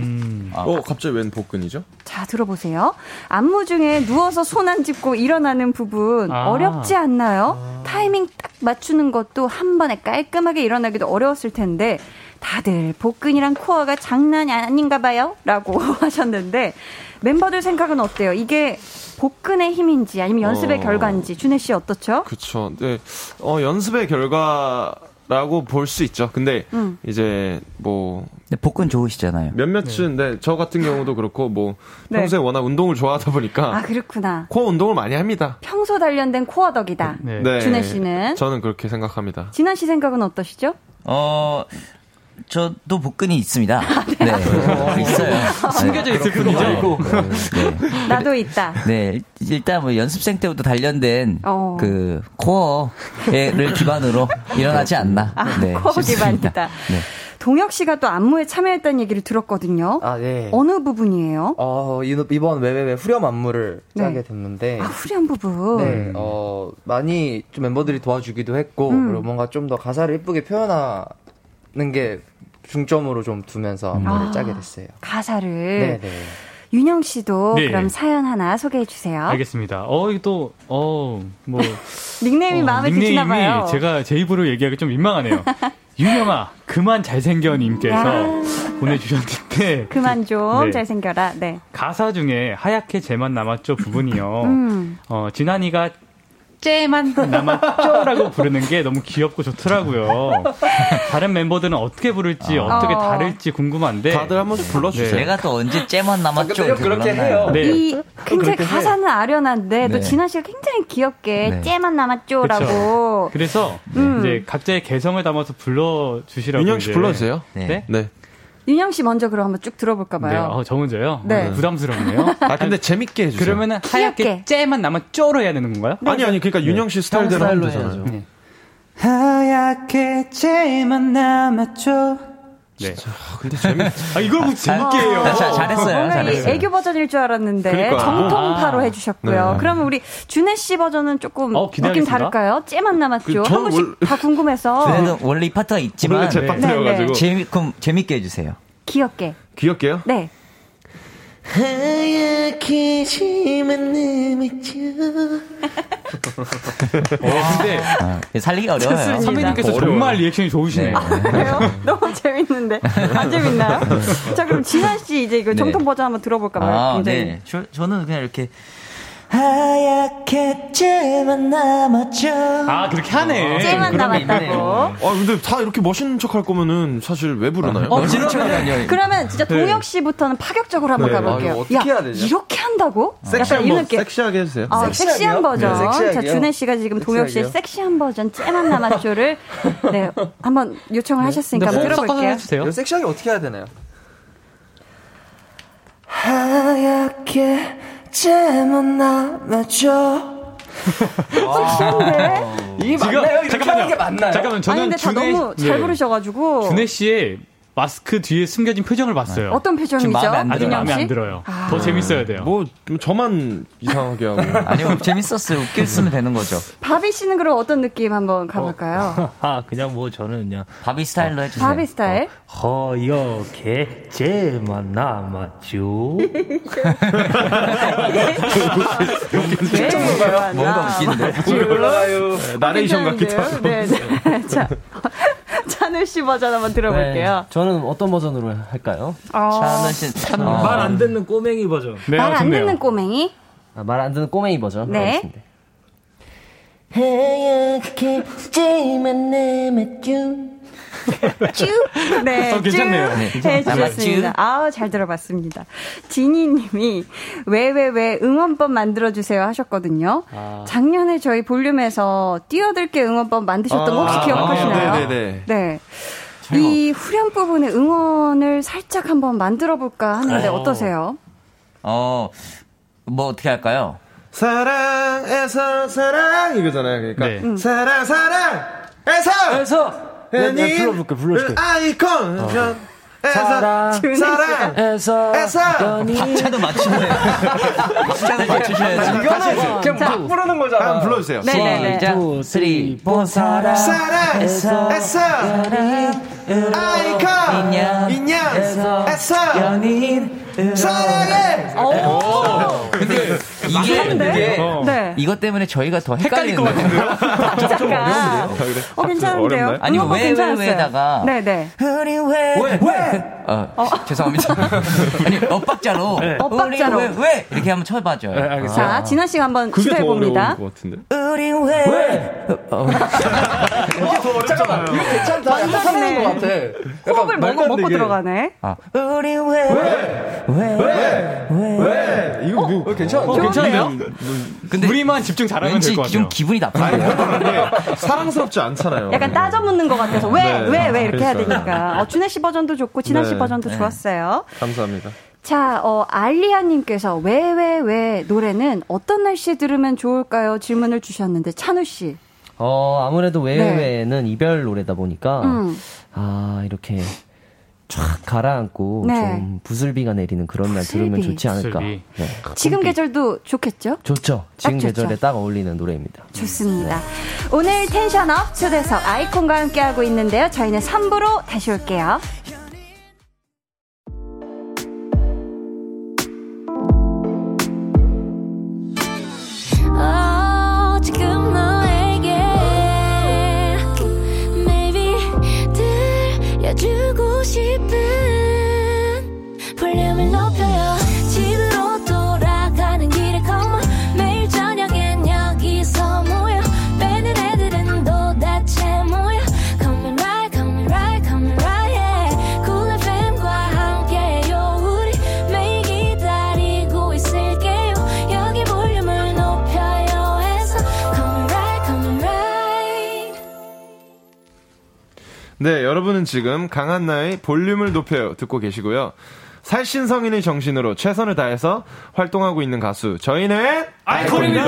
어, 갑자기 웬 복근이죠? 자 들어보세요. 안무 중에 누워서 손 안 짚고 일어나는 부분 아. 어렵지 않나요? 타이밍 딱 맞추는 것도 한 번에 깔끔하게 일어나기도 어려웠을 텐데 다들 복근이랑 코어가 장난이 아닌가 봐요? 라고 하셨는데 멤버들 생각은 어때요? 이게 복근의 힘인지 아니면 연습의 어. 결과인지 준혜 씨 어떻죠? 그쵸. 네. 어, 연습의 결과 라고 볼 수 있죠. 근데 음. 이제 뭐 복근 좋으시잖아요. 몇몇은 네. 저 같은 경우도 그렇고 뭐 네. 평소에 워낙 운동을 좋아하다 보니까 아 그렇구나. 코어 운동을 많이 합니다. 평소 단련된 코어 덕이다. 네. 준혜 씨는 저는 그렇게 생각합니다. 진한 씨 생각은 어떠시죠? 어, 저도 복근이 있습니다. 네. 있어요. 숨겨져 있을 네. 뿐이죠. 네. 나도 있다. 네, 일단 뭐 연습생 때부터 단련된 어. 그 코어를 기반으로 일어나지 않나. 아, 네, 코어. 기반이다. 네. 동혁 씨가 또 안무에 참여했다는 얘기를 들었거든요. 아, 네. 어느 부분이에요? 어, 이- 이번 왜왜왜 후렴 안무를 네. 짜게 됐는데. 아, 후렴 부분. 네, 어, 많이 좀 멤버들이 도와주기도 했고, 음. 그리고 뭔가 좀 더 가사를 예쁘게 표현하는 게 중점으로 좀 두면서 안무를 아. 짜게 됐어요. 가사를. 네네. 윤영 씨도 네. 그럼 사연 하나 소개해 주세요. 알겠습니다. 어, 이게 또, 어, 뭐. 닉네임이 어, 마음에 닉네임이 드시나 봐요. 제가 제 입으로 얘기하기 좀 민망하네요. 윤영아, 그만 잘생겨님께서 야. 보내주셨는데. 그만 좀 네. 잘생겨라. 네. 가사 중에 하얗게 쟤만 남았죠 부분이요. 음. 어, 진한이가 쟤만 남았죠라고 부르는 게 너무 귀엽고 좋더라고요. 다른 멤버들은 어떻게 부를지 아. 어떻게 어. 다를지 궁금한데 다들 한 번씩 불러주세요. 제가 또 언제 째만 남았죠? 이렇게 불렀나요? 네. 이 굉장히 그렇게 가사는 아련한데 또 네. 진아 씨가 굉장히 귀엽게 네. 쟤만 남았죠라고. 그래서 음. 이제 각자의 개성을 담아서 불러주시라고. 윤영 씨 이제. 불러주세요. 네. 네. 윤영 씨 먼저 그럼 한번 쭉 들어볼까 네. 봐요. 어, 저 먼저요? 네. 어, 부담스럽네요. 아, 근데 재밌게 해주세요. 그러면은 하얗게 귀엽게. 쟤만 남았죠로 해야 되는 건가요? 아니, 아니, 그러니까 윤영 씨 스타일대로 하면 되잖아요. 네. 하얗게 쟤만 남았죠. 네. 근데 재밌. 아 이걸 뭐 재밌게 해요. 뭔가 이 애교 버전일 줄 알았는데 그러니까요. 정통파로 아. 해주셨고요. 네. 그러면 우리 준혜 씨 버전은 조금 어, 느낌. 다를까요? 쟤만 남았죠. 그, 한 번씩 원- 다 궁금해서 그래도 원래 이 파트가 있지만 원래 제 파트여가지고. 재미, 그럼 재밌게 해주세요. 귀엽게. 귀엽게요? 네. 하얗게 쟤만 남았죠. 어, 근데 아, 살리기 어려워요. 좋습니다. 선배님께서 정말 리액션이 좋으시네요. 그래요? 너무 재밌는데. 안 재밌나요? 자, 그럼 진아 씨 이제 이거 정통 네. 버전 한번 들어볼까 봐요. 아, 굉장히. 네. 저, 저는 그냥 이렇게 하얗게 쟤만 남았죠. 아, 그렇게 하네. 쟤만 그런 게 남았다고. 아 근데 다 이렇게 멋있는 척 할 거면은 사실 왜 부르나요? 어, 그러면, 그러면 진짜 네. 동혁 씨부터는 파격적으로 한번 네. 가볼게요. 아, 어떻게 해야 되냐? 이렇게 한다고? 섹시한 약간 이 버. 섹시하게 해주세요. 아, 섹시한 버전. 네, 섹시하게요. 자, 준혜 씨가 지금 동혁 씨의. 섹시한 버전 쟤만 남았죠를 네, 한번 요청을 하셨으니까 한번 들어볼게요. 이거 섹시하게 어떻게 해야 되나요? 하얗게 쟤만 남았죠. 이게 지금- 맞나요? 이렇게 잠깐만요. 하는 게 맞나요? 잠깐만, 저는 아니 근데 다 준혜- 너무 잘 네. 부르셔가지고 준혜 씨의 마스크 뒤에 숨겨진 표정을 봤어요. 어떤 표정이죠? 아주 민영 마음에 씨? 안 들어요. 아. 더 재밌어야 돼요. 뭐 저만 이상하게 하고. 아니요, 재밌었어요. 웃겼으면 되는 거죠. 바비 씨는 그럼 어떤 느낌 한번 가볼까요? 아, 그냥 뭐 저는 그냥 바비 스타일로 해주세요. 바비 스타일. 허옇게 쟤만 남았죠. 네, 뭔가 웃긴데. 올라가요. 나레이션 같기도 하고. 네, 네. 자, 찬우 씨 버전 한번 들어볼게요. 네, 저는 어떤 버전으로 할까요? 어. 찬우 씨. 말안 듣는 꼬맹이 버전. 네, 말안 듣는 꼬맹이. 아, 말안 듣는 꼬맹이 버전. 네. 알겠습니다. 하얗게 쟤만 남았죠. 쭉. 네, 어, 괜찮네요. 네. 쭉 해주셨습니다. 아, 잘 들어봤습니다. 지니 님이 왜 왜 왜 응원법 만들어주세요 하셨거든요. 아. 작년에 저희 볼륨에서 뛰어들게 응원법 만드셨던 거 혹시 아, 기억하시나요? 아, 네네네. 네. 이 후렴 부분에 응원을 살짝 한번 만들어 볼까 하는데 어. 어떠세요? 어, 뭐 어떻게 할까요? 사랑에서 사랑 이거잖아요. 그러니까 네. 사랑 사랑에서 에서 네, 네, 불러볼게, 불러줄게. 아이콘 어. 에서 사랑, 사랑 에서 에서 박자도 맞추네. 박자도 맞추셔야지. 이거는 그냥 막 부르는 거잖아. 한번 불러주세요. 시작. 2, 3, 4, 사랑. 사랑 에서 에서 아이콘 인연. 인연 에서 연인. 사랑해 근데 이게? 이게 네. 이것 때문에 저희가 더 헷갈리는 것 같은데요? 잠깐. 어, 괜찮은데요? 아니 응원법 왜 괜찮았어요. 왜 왜다가 네네. 우리 왜, 왜? 어, 죄송합니다. 아니 엇박자로 네. 엇박자로. 왜, 왜 이렇게 한번 쳐봐줘요. 아. 자, 진아 씨가 한번 그게 더 시도해 어려운 봅니다. 것 같은데. 우리 왜? 왜? 이게 더 어렵잖아. 이거 괜찮다. 약간 살아난 것 같아. 호흡을 말도 먹고 안 먹고. 들어가네. 아. 우리 왜? 왜? 왜? 이거 뭐 어, 괜찮아. 어, 괜찮아요? 근데 우리만 집중 잘하면 왠지 될것 같아요. 좀 기분이 나쁜데. 사랑스럽지 않잖아요. 약간 따져 묻는 것 같아서 왜, 네. 왜, 왜 이렇게 해야. 되니까. 어, 준혜 씨 버전도 좋고, 진아 씨 네. 버전도 네. 좋았어요. 감사합니다. 자, 어, 알리아님께서 왜, 왜, 왜 노래는 어떤 날씨에 들으면 좋을까요? 질문을 주셨는데, 찬우 씨. 어, 아무래도 네. 왜왜는 이별 노래다 보니까 음. 아, 이렇게 쫙 가라앉고 네. 좀 부슬비가 내리는 그런 날 들으면 부슬비. 좋지 않을까. 네. 지금 계절도 좋겠죠? 좋죠. 지금 좋죠. 계절에 딱 어울리는 노래입니다. 좋습니다. 오늘 텐션업 초대석 아이콘과 함께하고 있는데요. 저희는 3부로 다시 올게요. 들려 네, 여러분은 지금 강한나의 볼륨을 높여요 듣고 계시고요. 살신성인의 정신으로 최선을 다해서 활동하고 있는 가수 저희는 아이콘입니다.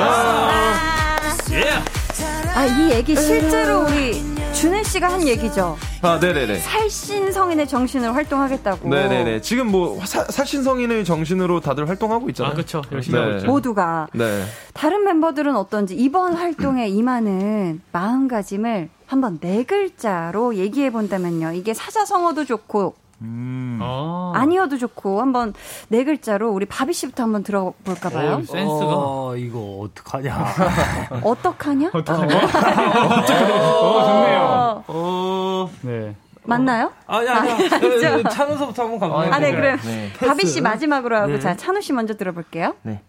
아, 이 얘기 실제로 우리 준혜 씨가 한 얘기죠. 아, 네네네. 살신 성인의 정신으로 활동하겠다고. 네네네. 지금 뭐 사- 살신 성인의 정신으로 다들 활동하고 있잖아요. 아, 그쵸. 열심히 하고 있죠. 모두가. 네. 다른 멤버들은 어떤지 이번 활동에 임하는 마음가짐을 한번 네 글자로 얘기해 본다면요. 이게 사자성어도 좋고 아. 아니어도 좋고 한번 네 글자로 우리 바비 씨부터 한번 들어볼까 봐요. 오, 센스가. 어, 이거 어떡하냐. 어떡하냐? 어떡하냐? 어, 좋네요. 어. 네. 맞나요? 아니, 아니, 아니죠? 찬우서부터 한번 가볼까요? 아, 네, 그럼 네. 바비 씨. 마지막으로 하고 네. 자 찬우 씨 먼저 들어볼게요. 네.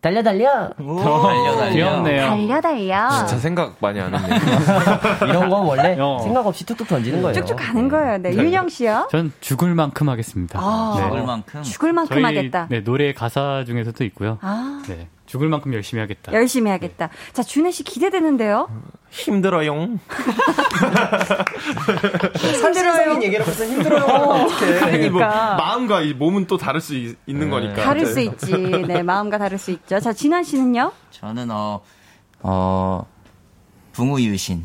달려 달려. 달려, 달려. 귀엽네요. 달려 달려. 진짜 생각 많이 안 했네. 이런 건 원래 어. 생각 없이 툭툭 던지는 거예요. 쭉쭉 가는 거예요. 네, 윤영 씨요. 전 죽을 만큼 하겠습니다. 아, 네. 죽을 만큼. 죽을 만큼 저희 하겠다. 네, 노래 가사 중에서도 있고요. 아, 네. 죽을 만큼 열심히 하겠다. 열심히 하겠다. 자, 준혜 씨 기대되는데요. 힘들어요. 얘기를 벌써 힘들어요. 아니, 뭐, 그러니까. 마음과 이 몸은 또 다를 수 있, 는 거니까. 다를 수 있지. 네, 마음과 다를 수 있죠. 자, 진한 씨는요? 저는 어, 어, 붕우유신.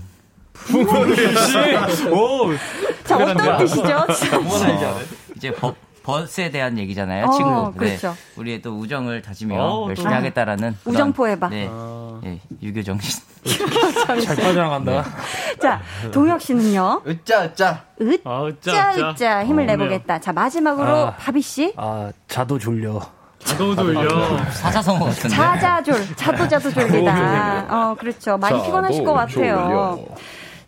오, 자, 어떤 뜻이죠? 어, 이제 버, 벗에 대한 얘기잖아요, 어, 친구. 그렇죠. 네, 우리의 또 우정을 다지며 어, 열심히 또. 하겠다라는. 그런, 우정포 해봐. 네, 예, 유교 정신. 잘 빠져나간다. 자, 동혁 씨는요? 으짜, 으짜. 아, 으짜, 으짜 힘을 어, 내보겠다. 자, 마지막으로 아. 바비 씨. 아, 자도 졸려. 자도 돌려. 사자성어 같은데. 자자졸, 자도 자도 졸리다. 어, 그렇죠. 많이 피곤하실 것 같아요.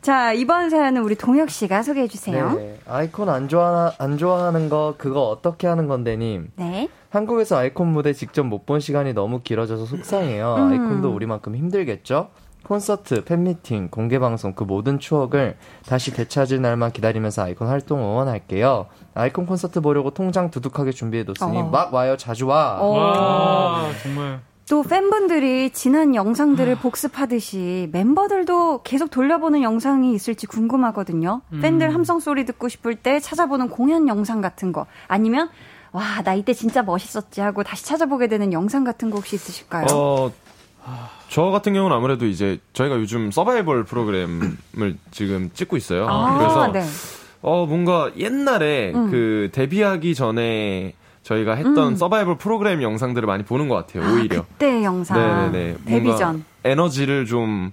자, 이번 사연은 우리 동혁 씨가 소개해 주세요. 네. 아이콘 안 좋아 안 좋아하는 거 그거 어떻게 하는 건데 님. 네. 한국에서 아이콘 무대 직접 못 본 시간이 너무 길어져서 속상해요. 음. 아이콘도 우리만큼 힘들겠죠? 콘서트, 팬미팅, 공개 방송 그 모든 추억을 다시 되찾을 날만 기다리면서 아이콘 활동 응원할게요. 아이콘 콘서트 보려고 통장 두둑하게 준비해 뒀으니 어. 막 와요 자주 와. 어. 와, 정말. 또 팬분들이 지난 영상들을 복습하듯이 멤버들도 계속 돌려보는 영상이 있을지 궁금하거든요. 팬들 함성 소리 듣고 싶을 때 찾아보는 공연 영상 같은 거 아니면 와, 나 이때 진짜 멋있었지 하고 다시 찾아보게 되는 영상 같은 거 혹시 있으실까요? 어, 저 같은 경우는 아무래도 이제 저희가 요즘 서바이벌 프로그램을 지금 찍고 있어요. 아, 그래서 네. 어 뭔가 옛날에 음. 그 데뷔하기 전에 저희가 했던 음. 서바이벌 프로그램 영상들을 많이 보는 것 같아요. 오히려. 그때 영상. 네네네. 데뷔 전. 에너지를 좀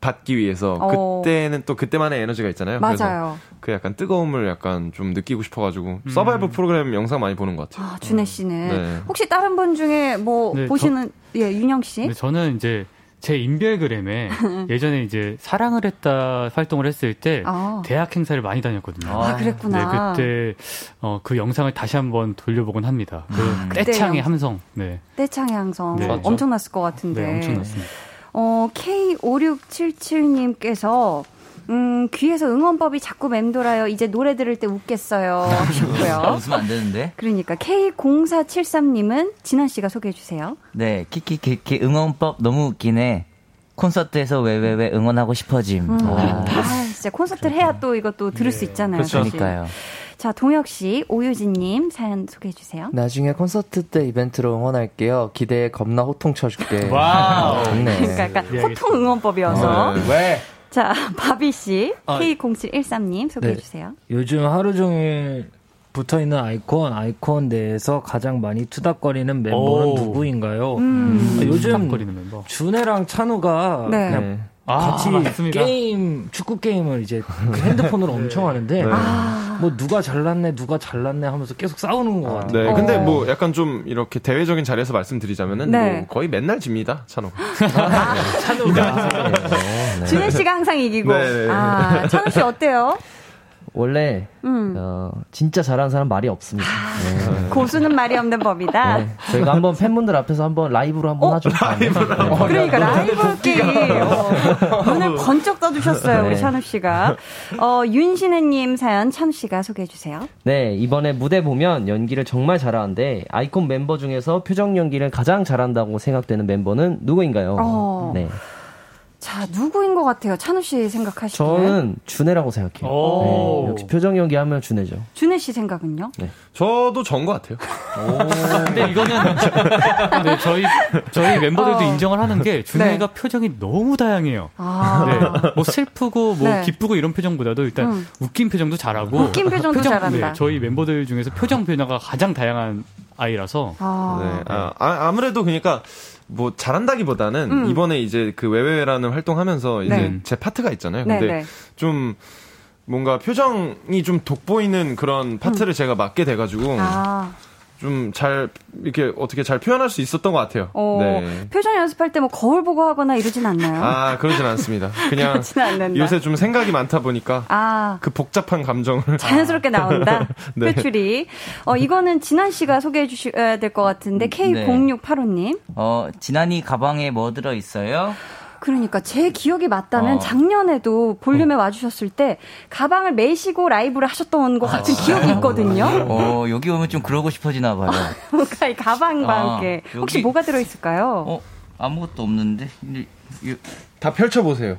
받기 위해서 어. 그때는 또 그때만의 에너지가 있잖아요. 맞아요. 그래서 그 약간 뜨거움을 약간 좀 느끼고 싶어가지고 음. 서바이벌 프로그램 영상 많이 보는 것 같아요. 아, 준혜 씨는 네. 혹시 다른 분 중에 뭐 네, 보시는 예, 윤영 씨? 근데 저는 이제 제 인별그램에 예전에 이제 사랑을 했다 활동을 했을 때 아. 대학 행사를 많이 다녔거든요. 아, 그랬구나. 네, 그때 어, 그 영상을 다시 한번 돌려보곤 합니다. 그 아, 떼창의. 함성. 네. 떼창의 항성 네. 엄청났을 것 같은데. 네, 엄청났습니다. 어, K5677님께서 음, 귀에서 응원법이 자꾸 맴돌아요. 이제 노래 들을 때 웃겠어요. 하셨고요. 웃으면 안 되는데. 그러니까 K0473님은 진한 씨가 소개해 주세요. 네, 키키키키 응원법 너무 웃기네. 콘서트에서 왜 왜 왜 응원하고 싶어짐. 음. 오. 아, 진짜 콘서트를 해야 또 이것도 들을 수 있잖아요. 사실. 그러니까요. 자, 동혁 씨, 오유진 님 사연 소개해 주세요. 나중에 콘서트 때 이벤트로 응원할게요. 기대에 겁나 호통 쳐 줄게. 와우. 좋네. 그러니까 약간 호통 응원법이어서. 네. 왜? 자, 바비 씨, 아, K0713님 소개해 네. 주세요. 요즘 하루 종일 붙어 있는 아이콘, 아이콘 내에서 가장 많이 투닥거리는 멤버는 오. 누구인가요? 음. 아, 요즘 멤버. 준회랑 찬우가 네. 그냥 아, 같이 맞습니다. 게임 축구 게임을 이제 그 핸드폰으로 엄청 하는데 아. 뭐 누가 잘났네 누가 잘났네 하면서 계속 싸우는 것 같아요. 네, 근데 어. 뭐 약간 좀 이렇게 대외적인 자리에서 말씀드리자면은 네. 뭐 거의 맨날 집니다, 찬호. 준혜 씨가 항상 이기고. 네, 네. 아, 찬우 씨 어때요? 원래 음. 어, 진짜 잘하는 사람 말이 없습니다. 네. 고수는 말이 없는 법이다. 네. 저희가 한번 팬분들 앞에서 한번 라이브로 한번 하죠. 네. 그러니까 라이브 게임 어, 눈을 번쩍 떠주셨어요 우리 네. 찬우 씨가 어, 윤신혜님 사연 찬우 씨가 소개해 주세요. 네, 이번에 무대 보면 연기를 정말 잘하는데 아이콘 멤버 중에서 표정 연기를 가장 잘한다고 생각되는 멤버는 누구인가요? 어. 네. 자 누구인 것 같아요 찬우 씨 생각하시기에 저는 준혜라고 생각해요. 오. 네, 역시 표정 연기 하면 준혜죠. 준혜 씨 생각은요? 저도 전 것 같아요. 근데 이거는 네, 저희 저희 멤버들도 어. 인정을 하는 게 준혜가 표정이 너무 다양해요. 아. 네, 뭐 슬프고 뭐 네. 기쁘고 이런 표정보다도 일단 음. 웃긴 표정도 잘하고 웃긴 표정도 잘한다. 네, 저희 멤버들 중에서 표정 변화가 가장 다양한 아이라서 아. 네. 아, 아, 아무래도 그러니까 뭐 잘한다기보다는 음. 이번에 이제 그 외외라는 활동하면서 이제 네. 제 파트가 있잖아요. 네, 근데 네. 좀 뭔가 표정이 좀 돋보이는 그런 파트를 제가 맡게 돼가지고 아, 좀 잘 이렇게 어떻게 잘 표현할 수 있었던 것 같아요. 어, 네. 표정 연습할 때 뭐 거울 보고 하거나 이러진 않나요? 아 그러진 않습니다. 그냥 그러진. 요새 좀 생각이 많다 보니까 아, 그 복잡한 감정을 자연스럽게 나온다. 네. 회출이. 어, 이거는 진한 씨가 소개해 주셔야 될 것 같은데, K0685님. 어, 진한이 가방에 뭐 들어 있어요? 그러니까 제 기억이 맞다면 어. 작년에도 볼륨에 와주셨을 때 가방을 메시고 라이브를 하셨던 것 같은 기억이 있거든요. 어, 여기 오면 좀 그러고 싶어지나 봐요. 뭔가 이 가방과 아, 함께. 혹시 여기- 뭐가 들어있을까요? 어, 아무것도 없는데. 다 펼쳐보세요.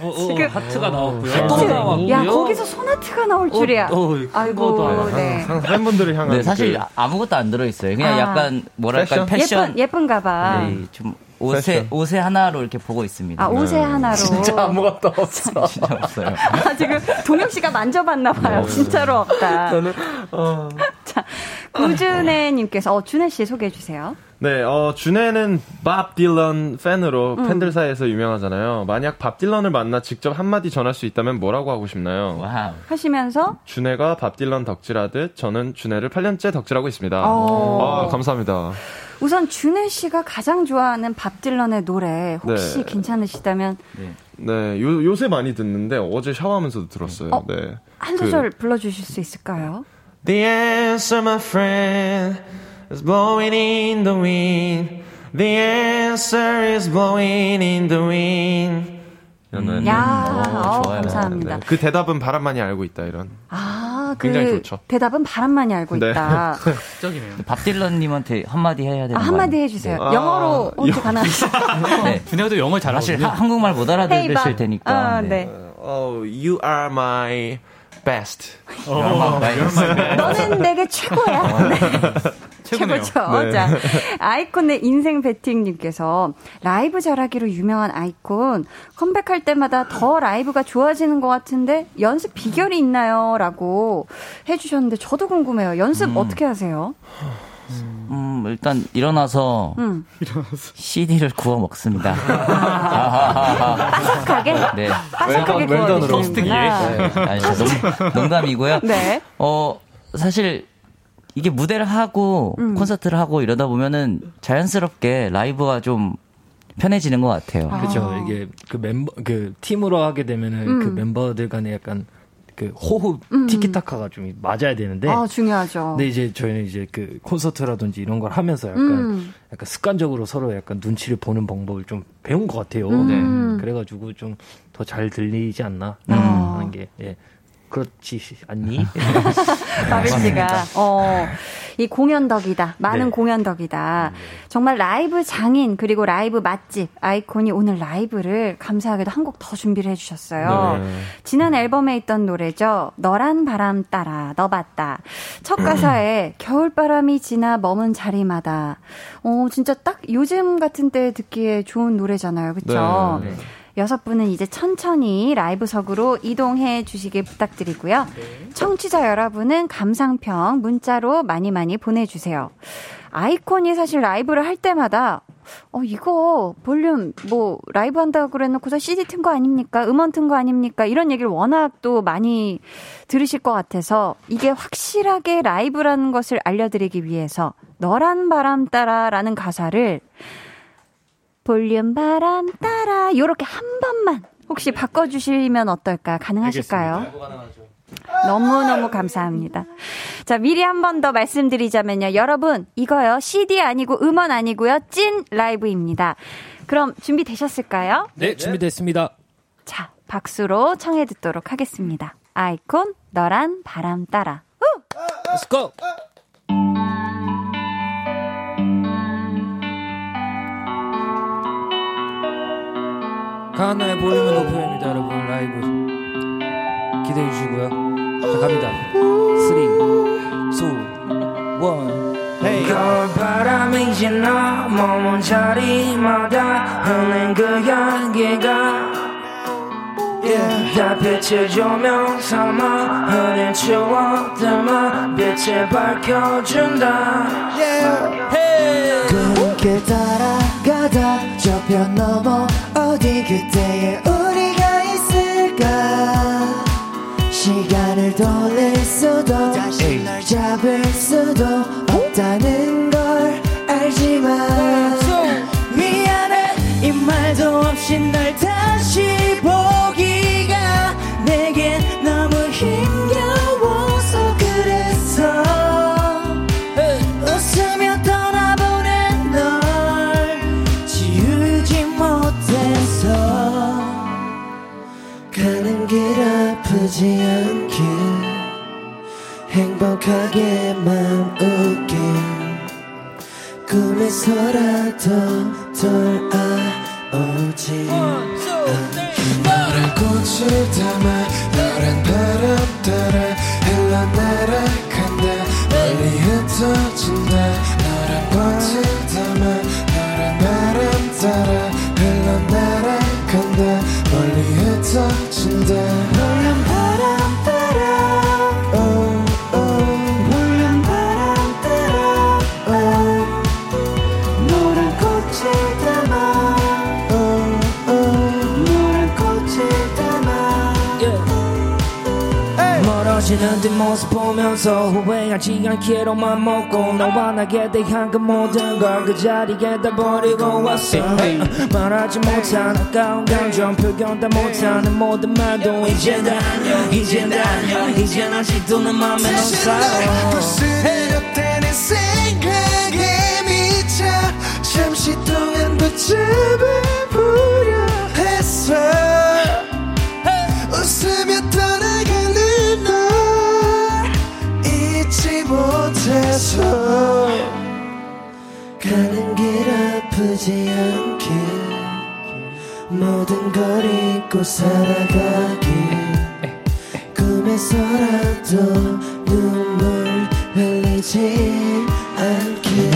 어, 어, 지금- 하트가 나왔고요. 하트. 또 나왔고요. 야, 거기서 소나트가 나올 줄이야. 어, 어, 아이고. 네. 팬분들을 향한 네, 사실 그- 아무것도 안 들어 있어요. 그냥 아. 약간, 뭐랄까, 패션. 예쁜, 예쁜 가방. 네, 좀 옷에, 옷에 하나로 이렇게 보고 있습니다. 아, 옷에 하나로. 진짜 아무것도 없어. 진짜 없어요. 아, 지금 동혁 씨가 만져봤나 봐요. 진짜로 없다. 저는 어. 자, 구준혜님께서 어 준혜 씨 소개해 주세요. 네, 어, 준혜는 밥 딜런 팬으로 음. 팬들 사이에서 유명하잖아요. 만약 밥 딜런을 만나 직접 한마디 전할 수 있다면 뭐라고 하고 싶나요? 하시면서 준혜가 밥 딜런 덕질하듯 저는 준혜를 8년째 덕질하고 있습니다. 어. 아, 감사합니다. 우선 준혜 씨가 가장 좋아하는 밥 딜런의 노래 혹시 네. 괜찮으시다면 네, 요, 요새 많이 듣는데 어제 샤워하면서도 들었어요. 어? 네. 한 그- 소절 불러주실 수 있을까요? The answer, my friend, is blowing in the wind. The answer is blowing in the wind. 이런 야, 어, 어, 좋아요. 감사합니다. 네. 그 대답은 바람만이 알고 있다 이런. 아, 그 굉장히 좋죠. 대답은 바람만이 알고 네. 있다. 밥 딜런님한테 한마디 해야 되는 아, 거 한마디? 해주세요. 네. 영어로 혹시 가능하세요? 네. 준혁도 영어. 하- 한국말 못 알아들으실 밥. 테니까. 아, 네. 네. Oh, you are my best. 어, 너는 내게 최고야. 네. 최고죠. 네. 자, 아이콘의 인생 배팅님께서 라이브 잘하기로 유명한 아이콘 컴백할 때마다 더 라이브가 좋아지는 것 같은데 연습 비결이 있나요? 라고 해주셨는데 저도 궁금해요. 연습 어떻게 하세요? 음, 일단 일어나서 음. CD를 구워 먹습니다. 바삭하게? 네. 바삭하게 구워 드시는구나. 네. 아니, 저 농, 농담이고요. 네. 어, 사실 이게 무대를 하고 음. 콘서트를 하고 이러다 보면은 자연스럽게 라이브가 좀 편해지는 것 같아요. 그렇죠. 이게 그 멤버 그 팀으로 하게 되면은 음. 그 멤버들 간에 약간 그 호흡 음. 티키타카가 좀 맞아야 되는데. 아, 중요하죠. 근데 이제 저희는 이제 그 콘서트라든지 이런 걸 하면서 약간 음. 약간 습관적으로 서로 약간 눈치를 보는 방법을 좀 배운 것 같아요. 음. 네. 그래가지고 좀 더 잘 들리지 않나 아. 하는 게 예. 그렇지 않니? 바비 씨가 어, 이 공연 덕이다. 많은 네. 공연 덕이다. 정말 라이브 장인 그리고 라이브 맛집 아이콘이 오늘 라이브를 감사하게도 한 곡 더 준비를 해주셨어요. 네. 지난 앨범에 있던 노래죠. 너란 바람 따라 너 봤다. 첫 가사에 겨울바람이 지나 머문 자리마다. 어 진짜 딱 요즘 같은 때 듣기에 좋은 노래잖아요. 그렇죠? 네. 여섯 분은 이제 천천히 라이브석으로 이동해 주시길 부탁드리고요. 청취자 여러분은 감상평 문자로 많이 많이 보내주세요. 아이콘이 사실 라이브를 할 때마다 어 이거 볼륨 뭐 라이브 한다고 그래놓고서 CD 튼 거 아닙니까? 음원 튼 거 아닙니까? 이런 얘기를 워낙 또 많이 들으실 것 같아서 이게 확실하게 라이브라는 것을 알려드리기 위해서 너란 바람 따라라는 가사를 볼륨 바람 따라 요렇게 한 번만 혹시 바꿔주시면 어떨까? 가능하실까요? 너무너무 감사합니다. 자, 미리 한 번 더 말씀드리자면요. 여러분, 이거요. CD 아니고 음원 아니고요. 찐 라이브입니다. 그럼 준비되셨을까요? 네, 준비됐습니다. 자, 박수로 청해 듣도록 하겠습니다. 아이콘, 너란 바람 따라. Let's go. 강한나의 볼륨을 높여입니다, 여러분. 라이브 기대해 주시고요. 자, 갑니다. 3, 2, 1. 겨울바람이 지나 머문 자리마다 흐는 그 향기가 yeah. 달빛을 조명 삼아 흐린 추억들만 빛을 밝혀준다 꿈길 따라 가다 저편 넘어 어디 그때의 우리가 있을까? 시간을 돌릴 수도 다시 널 잡을 수도 없 없다는 걸 알지만 미안해. 이 말도 없이 널 다시 보기 행복하게 마음 웃길 꿈에서라도 덜 아오지. 너란 꽃을 담아 너란 바람 따라 흘러날아간다. 멀리 흩어진다. 너란 꽃을 담아 너란 바람 따라 흘러날아간다. 멀리 흩어진다 보면서 후회하지 않기로만 먹고 너와 나에 대한 그 모든 걸 그 자리에 다 버리고 왔어. 말하지 못한 아까운 감정 표현 다 못하는 모든 말도 이제 다 안녕 이제 다 안녕 이제 아직도 내 맘에 넌 살아. 부스러뜨는 생각에 미쳐 잠시 동안 붙잡아 보려 했어 아프지 않길. 모든 걸 잊고 살아가길. 꿈에서라도 눈물 흘리지 않길.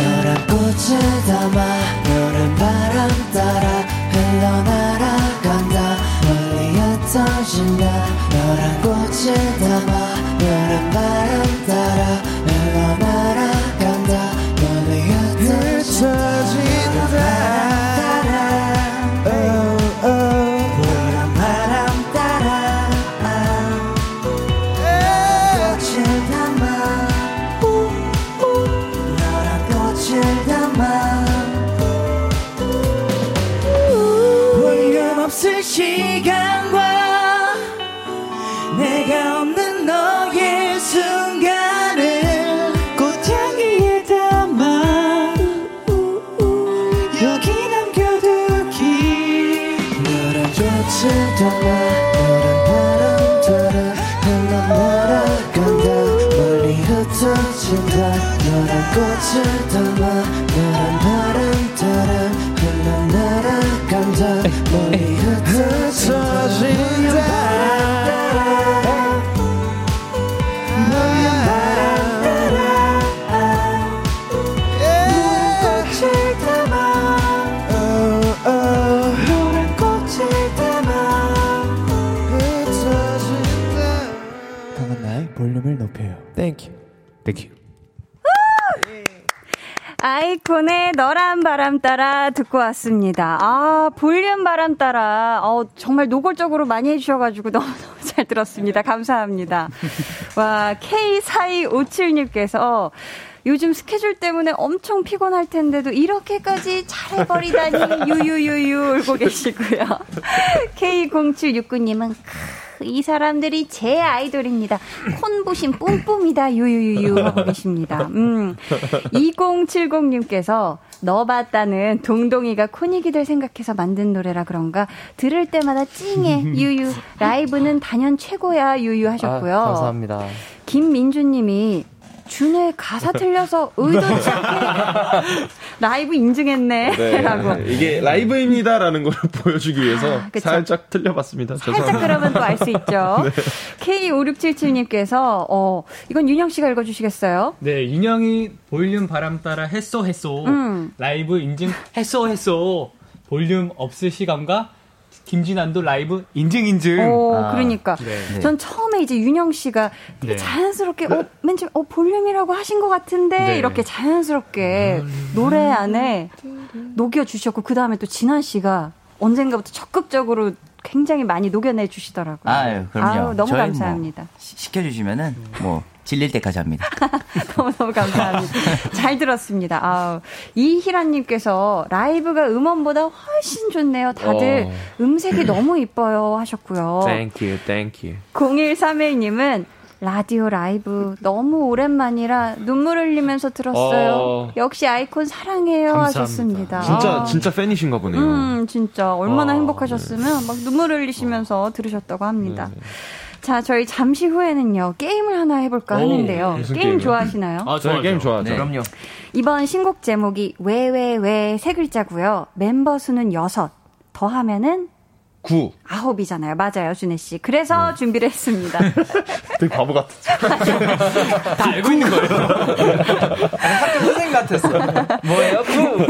꽃을 듣고 왔습니다. 아, 볼륨 바람 따라. 어, 정말 노골적으로 많이 해주셔가지고 너무너무 잘 들었습니다. 감사합니다. 와, K4257님께서 요즘 스케줄 때문에 엄청 피곤할 텐데도 이렇게까지 잘해버리다니 유유유유 울고 계시고요. K0769님은 이 사람들이 제 아이돌입니다. 콘부심 뿜뿜이다 유유유유 하고 계십니다. 음. 2070님께서 너 봤다는 동동이가 코닉이들 생각해서 만든 노래라 그런가 들을 때마다 찡해 유유 라이브는 단연 최고야 유유 하셨고요. 아, 감사합니다. 김민주님이 준의 가사 틀려서 의도치 않게 라이브 인증했네. 네, 라고. 이게 라이브입니다라는 걸 보여주기 위해서 그쵸. 살짝 틀려봤습니다. 살짝 죄송합니다. 그러면 또 알 수 있죠. 네. K5677님께서, 어, 이건 윤영 씨가 읽어주시겠어요? 네, 윤영이 볼륨 바람 따라 했소 했소 음. 라이브 인증 했소 했소 볼륨 없을 시간과 김진환도 라이브 인증 인증. 오, 그러니까. 네. 전 처음에 이제 윤영 씨가 되게 네. 자연스럽게, 어, 맨 처음, 어, 볼륨이라고 하신 것 같은데, 네. 이렇게 자연스럽게 노래 안에 녹여 주셨고, 그 다음에 또 진환 씨가 언젠가부터 적극적으로 굉장히 많이 녹여내 주시더라고요. 아유, 그럼요. 아유, 너무 저희는 감사합니다. 뭐 시- 시켜주시면은 뭐 질릴 때까지 합니다. 너무너무 감사합니다. 잘 들었습니다. 아우, 이희란님께서 라이브가 음원보다 훨씬 좋네요. 다들 어. 음색이 너무 이뻐요 하셨고요. Thank you, thank you. 0131님은 라디오 라이브 너무 오랜만이라 눈물 흘리면서 들었어요. 어. 역시 아이콘 사랑해요 하셨습니다. 진짜 아. 진짜 팬이신가 보네요. 음, 진짜 얼마나 아, 행복하셨으면 막 눈물 흘리시면서 들으셨다고 합니다. 네. 자, 저희 잠시 후에는요 게임을 하나 해볼까 오, 하는데요. 게임 게임이요? 좋아하시나요? 아, 저희 게임 좋아하죠. 네. 그럼요. 이번 신곡 제목이 왜 왜 왜 세 글자고요. 멤버 수는 여섯. 더하면은 9. 아홉이잖아요. 맞아요, 준회 씨. 그래서 준비를 했습니다. 되게 바보 같았죠. 다 알고 있는 거예요. 학교 선생님 같았어. 뭐예요? 구.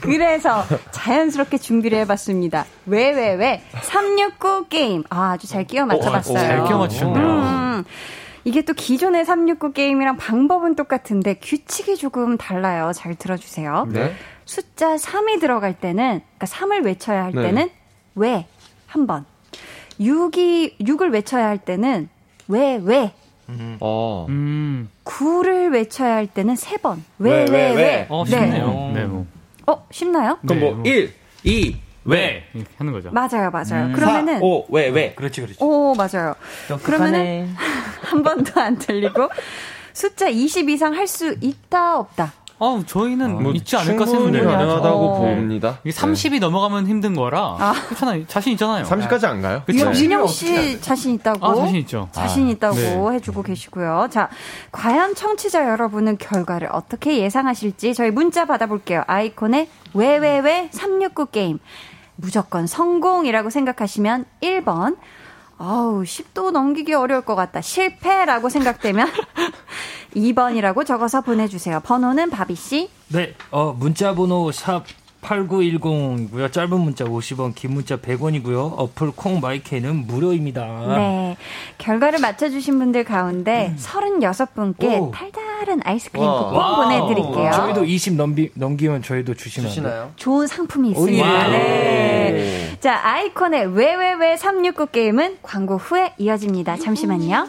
그래서 자연스럽게 준비를 해봤습니다. 왜, 왜, 왜? 369 게임. 아, 아주 잘 끼워 맞춰봤어요. 오, 잘 끼워 맞추셨네요. 음, 이게 또 기존의 369 게임이랑 방법은 똑같은데 규칙이 조금 달라요. 잘 들어주세요. 네. 숫자 3이 들어갈 때는, 그러니까 3을 외쳐야 할 네. 때는 왜? 한 번. 6이, 6을 외쳐야 할 때는 왜, 왜? 어. 음. 9를 외쳐야 할 때는 세 번. 왜, 왜, 왜, 왜, 왜? 왜? 어, 네. 쉽네요. 네, 뭐. 어, 쉽나요? 그럼 네, 뭐 뭐. 1, 2, 왜? 이렇게 하는 거죠. 맞아요, 맞아요. 음. 그러면은 5, 왜, 왜? 그렇지, 그렇지. 오, 맞아요. 그러면은 한 번도 안 틀리고 숫자 20 이상 할 수 있다 없다. 어, 저희는 뭐 있지 않을까 생각해요. 가능하다고 어. 봅니다. 이게 30이 넘어가면 힘든 거라. 그렇잖아요. 자신 있잖아요. 30까지 안 가요? 그쵸? 윤- 윤영 씨 자신 있다고? 아, 자신 있죠. 자신 아, 있다고 네. 해주고 계시고요. 자, 과연 청취자 여러분은 결과를 어떻게 예상하실지 저희 문자 받아볼게요. 아이콘의 왜왜왜 369 게임. 무조건 성공이라고 생각하시면 1번. 아우, 10도 넘기기 어려울 것 같다. 실패라고 생각되면 2번이라고 적어서 보내주세요. 번호는 바비씨. 네, 어, 문자 번호 샵 8910이고요. 짧은 문자 50원, 긴 문자 100원이고요. 어플 콩 마이케이는 무료입니다. 네. 결과를 맞춰주신 분들 가운데 36분께 오. 달달한 아이스크림 와. 쿠폰 와우. 보내드릴게요. 저희도 20 넘비, 넘기면 저희도 주시면? 주시나요? 좋은 상품이 있습니다. 오예. 네. 자, 아이콘의 왜왜왜 369 게임은 광고 후에 이어집니다. 잠시만요.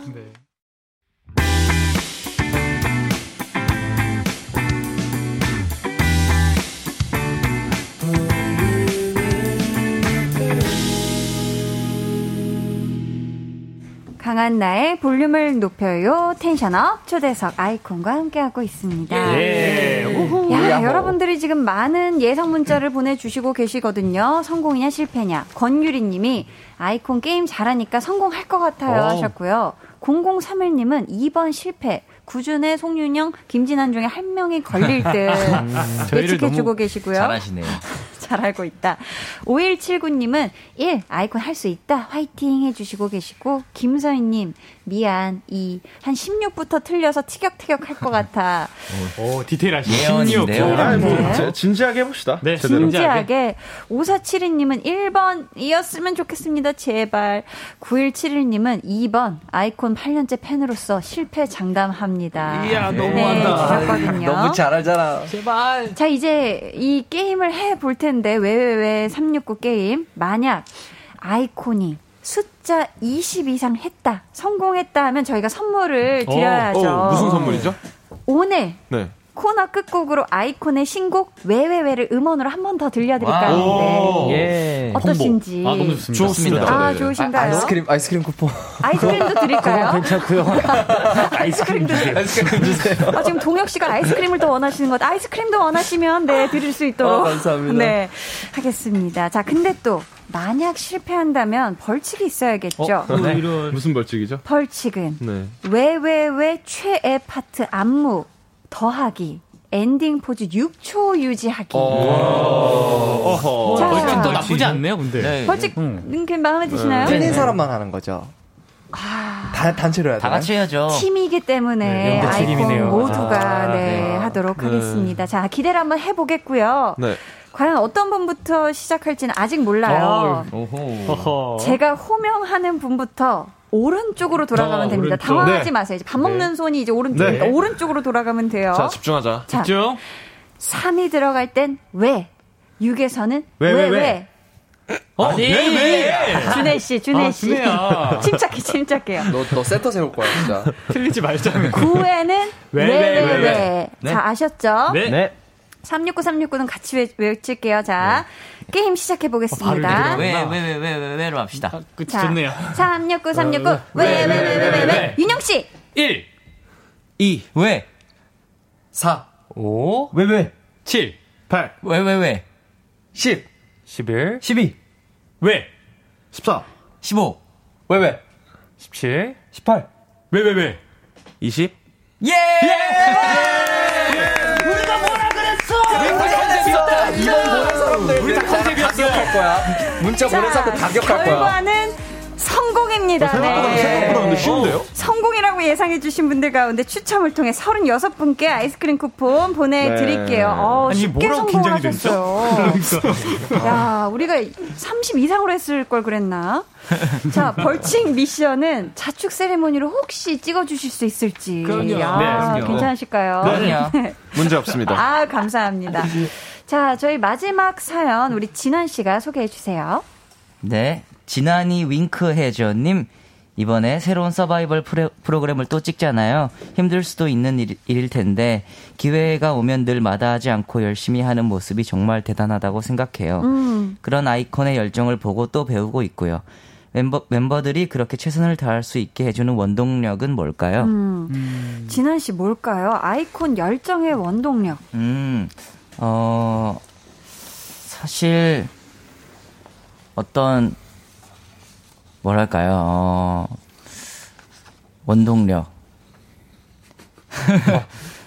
강한 나의 볼륨을 높여요. 텐션업 초대석 아이콘과 함께하고 있습니다. 예. 우후. 야, 야호. 여러분들이 지금 많은 예상 문자를 보내주시고 계시거든요. 성공이냐 실패냐. 권유리 님이 아이콘 게임 잘하니까 성공할 것 같아요 오. 하셨고요. 0031님은 2번 실패. 구준의 송윤영, 김진환 중에 한 명이 걸릴 듯 저희를 예측해주고 계시고요. 잘하시네요. 잘 알고 있다. 5179님은 1. 아이콘 할 수 있다. 화이팅 해주시고 계시고, 김서희님, 미안. 2. 한 16부터 틀려서 티격태격 할 것 같아. 오, 디테일하시네. 예언인데요. 아니, 뭐, 네. 제- 진지하게 해봅시다. 네, 제대로. 진지하게. 5472님은 1번이었으면 좋겠습니다. 제발. 9171님은 2번. 아이콘 8년째 팬으로서 실패 장담합니다. 이야, 네, 너무한다. 주셨거든요. 너무 잘 알잖아. 제발. 자, 이제 이 게임을 해볼 텐데, 왜 왜 왜 369 게임. 만약 아이콘이 숫자 20 이상 했다, 성공했다 하면 저희가 선물을 드려야죠. 어, 무슨 선물이죠? 오늘 네. 코너 끝곡으로 아이콘의 신곡 왜왜왜를 음원으로 한 번 더 들려드릴까 하는데 예. 어떠신지. 아, 너무 좋습니다. 좋습니다. 아, 네. 좋으신가요? 아 이스크림, 아이스크림 쿠폰. 아이스크림도 드릴까요? 괜찮고요. 아이스크림 주세요. 아이스크림 주세요. 아, 지금 동혁 씨가 아이스크림을 더 원하시는 것. 아이스크림도 원하시면 네 드릴 수 있도록. 어, 감사합니다. 네 하겠습니다. 자 근데 또 만약 실패한다면 벌칙이 있어야겠죠. 어, 네. 이런. 무슨 벌칙이죠? 벌칙은 네. 왜왜왜 최애 파트 안무 더하기 엔딩 포즈 6초 유지하기. 어허. 자, 벌칙 또 나쁘지 않네요, 근데. 네. 벌칙 음. 음, 마음에 드시나요? 틀린 사람만 하는 거죠. 다, 단체로 해야 다 되나요? 같이 해야죠. 팀이기 때문에 네, 아이콘. 모두가 아, 네, 네. 하도록 네. 하겠습니다. 자 기대를 한번 해보겠고요. 네. 과연 어떤 분부터 시작할지는 아직 몰라요. 어허. 제가 호명하는 분부터 오른쪽으로 돌아가면 어, 됩니다. 오른쪽. 당황하지 네. 마세요. 이제 밥 먹는 손이 이제 오른쪽이니까 네. 오른쪽으로 돌아가면 돼요. 자, 집중하자. 자, 집중. 3이 들어갈 땐 왜? 6에서는 왜, 왜, 왜, 왜? 왜? 어, 아니, 왜, 왜? 준혜 씨, 준혜 아, 씨. 준혜야. 침착해, 침착해요. 너, 너 센터 세울 거야, 진짜. 틀리지 말자면. 9회는 왜, 왜, 왜, 왜. 네. 자, 아셨죠? 네. 네. 369, 369는 같이 외, 외칠게요. 자, 게임 시작해 보겠습니다. 왜, 왜, 왜, 왜, 왜, 왜로 합시다. 그, 자, 369, 369. 어, 왜, 왜, 왜, 왜, 왜, 왜, 왜, 왜. 왜. 윤영 씨. 1. 2. 왜? 4. 5. 왜, 왜? 7. 8. 왜, 왜, 왜? 10. 11. 12. 왜? 14. 15. 왜, 왜? 17. 18. 왜, 왜, 왜? 20. 예! 우리가 뭐라 우리 다 컨셉이었어. 우리 다 컨셉이었어. 거야. 문자 보내서 다 가격할 거야. 결과는 성공입니다. 어, 생각보다, 생각보다 근데 쉬운데요? 성공이라고 예상해주신 분들 가운데 추첨을 통해 36분께 아이스크림 쿠폰 보내드릴게요. 네. 어, 아니, 쉽게 뭐라고 긴장이 됐죠? 성공하셨어요. 야, 우리가 30 이상으로 했을 걸 그랬나? 자, 벌칙 미션은 자축 세레모니로 혹시 찍어주실 수 있을지. 그럼요. 야, 네, 그럼요. 괜찮으실까요? 그럼요. 네. 문제 없습니다. 아, 감사합니다. 자, 저희 마지막 사연 우리 진한 씨가 소개해 주세요. 네. 지난이 윙크해줘님. 이번에 새로운 서바이벌 프로그램을 또 찍잖아요. 힘들 수도 있는 일, 일일 텐데, 기회가 오면 늘 마다하지 않고 열심히 하는 모습이 정말 대단하다고 생각해요. 음. 그런 아이콘의 열정을 보고 또 배우고 있고요. 멤버, 멤버들이 그렇게 최선을 다할 수 있게 해주는 원동력은 뭘까요? 음. 진한 씨 뭘까요? 아이콘 열정의 원동력. 음, 어, 사실, 어떤, 뭐랄까요, 어, 원동력.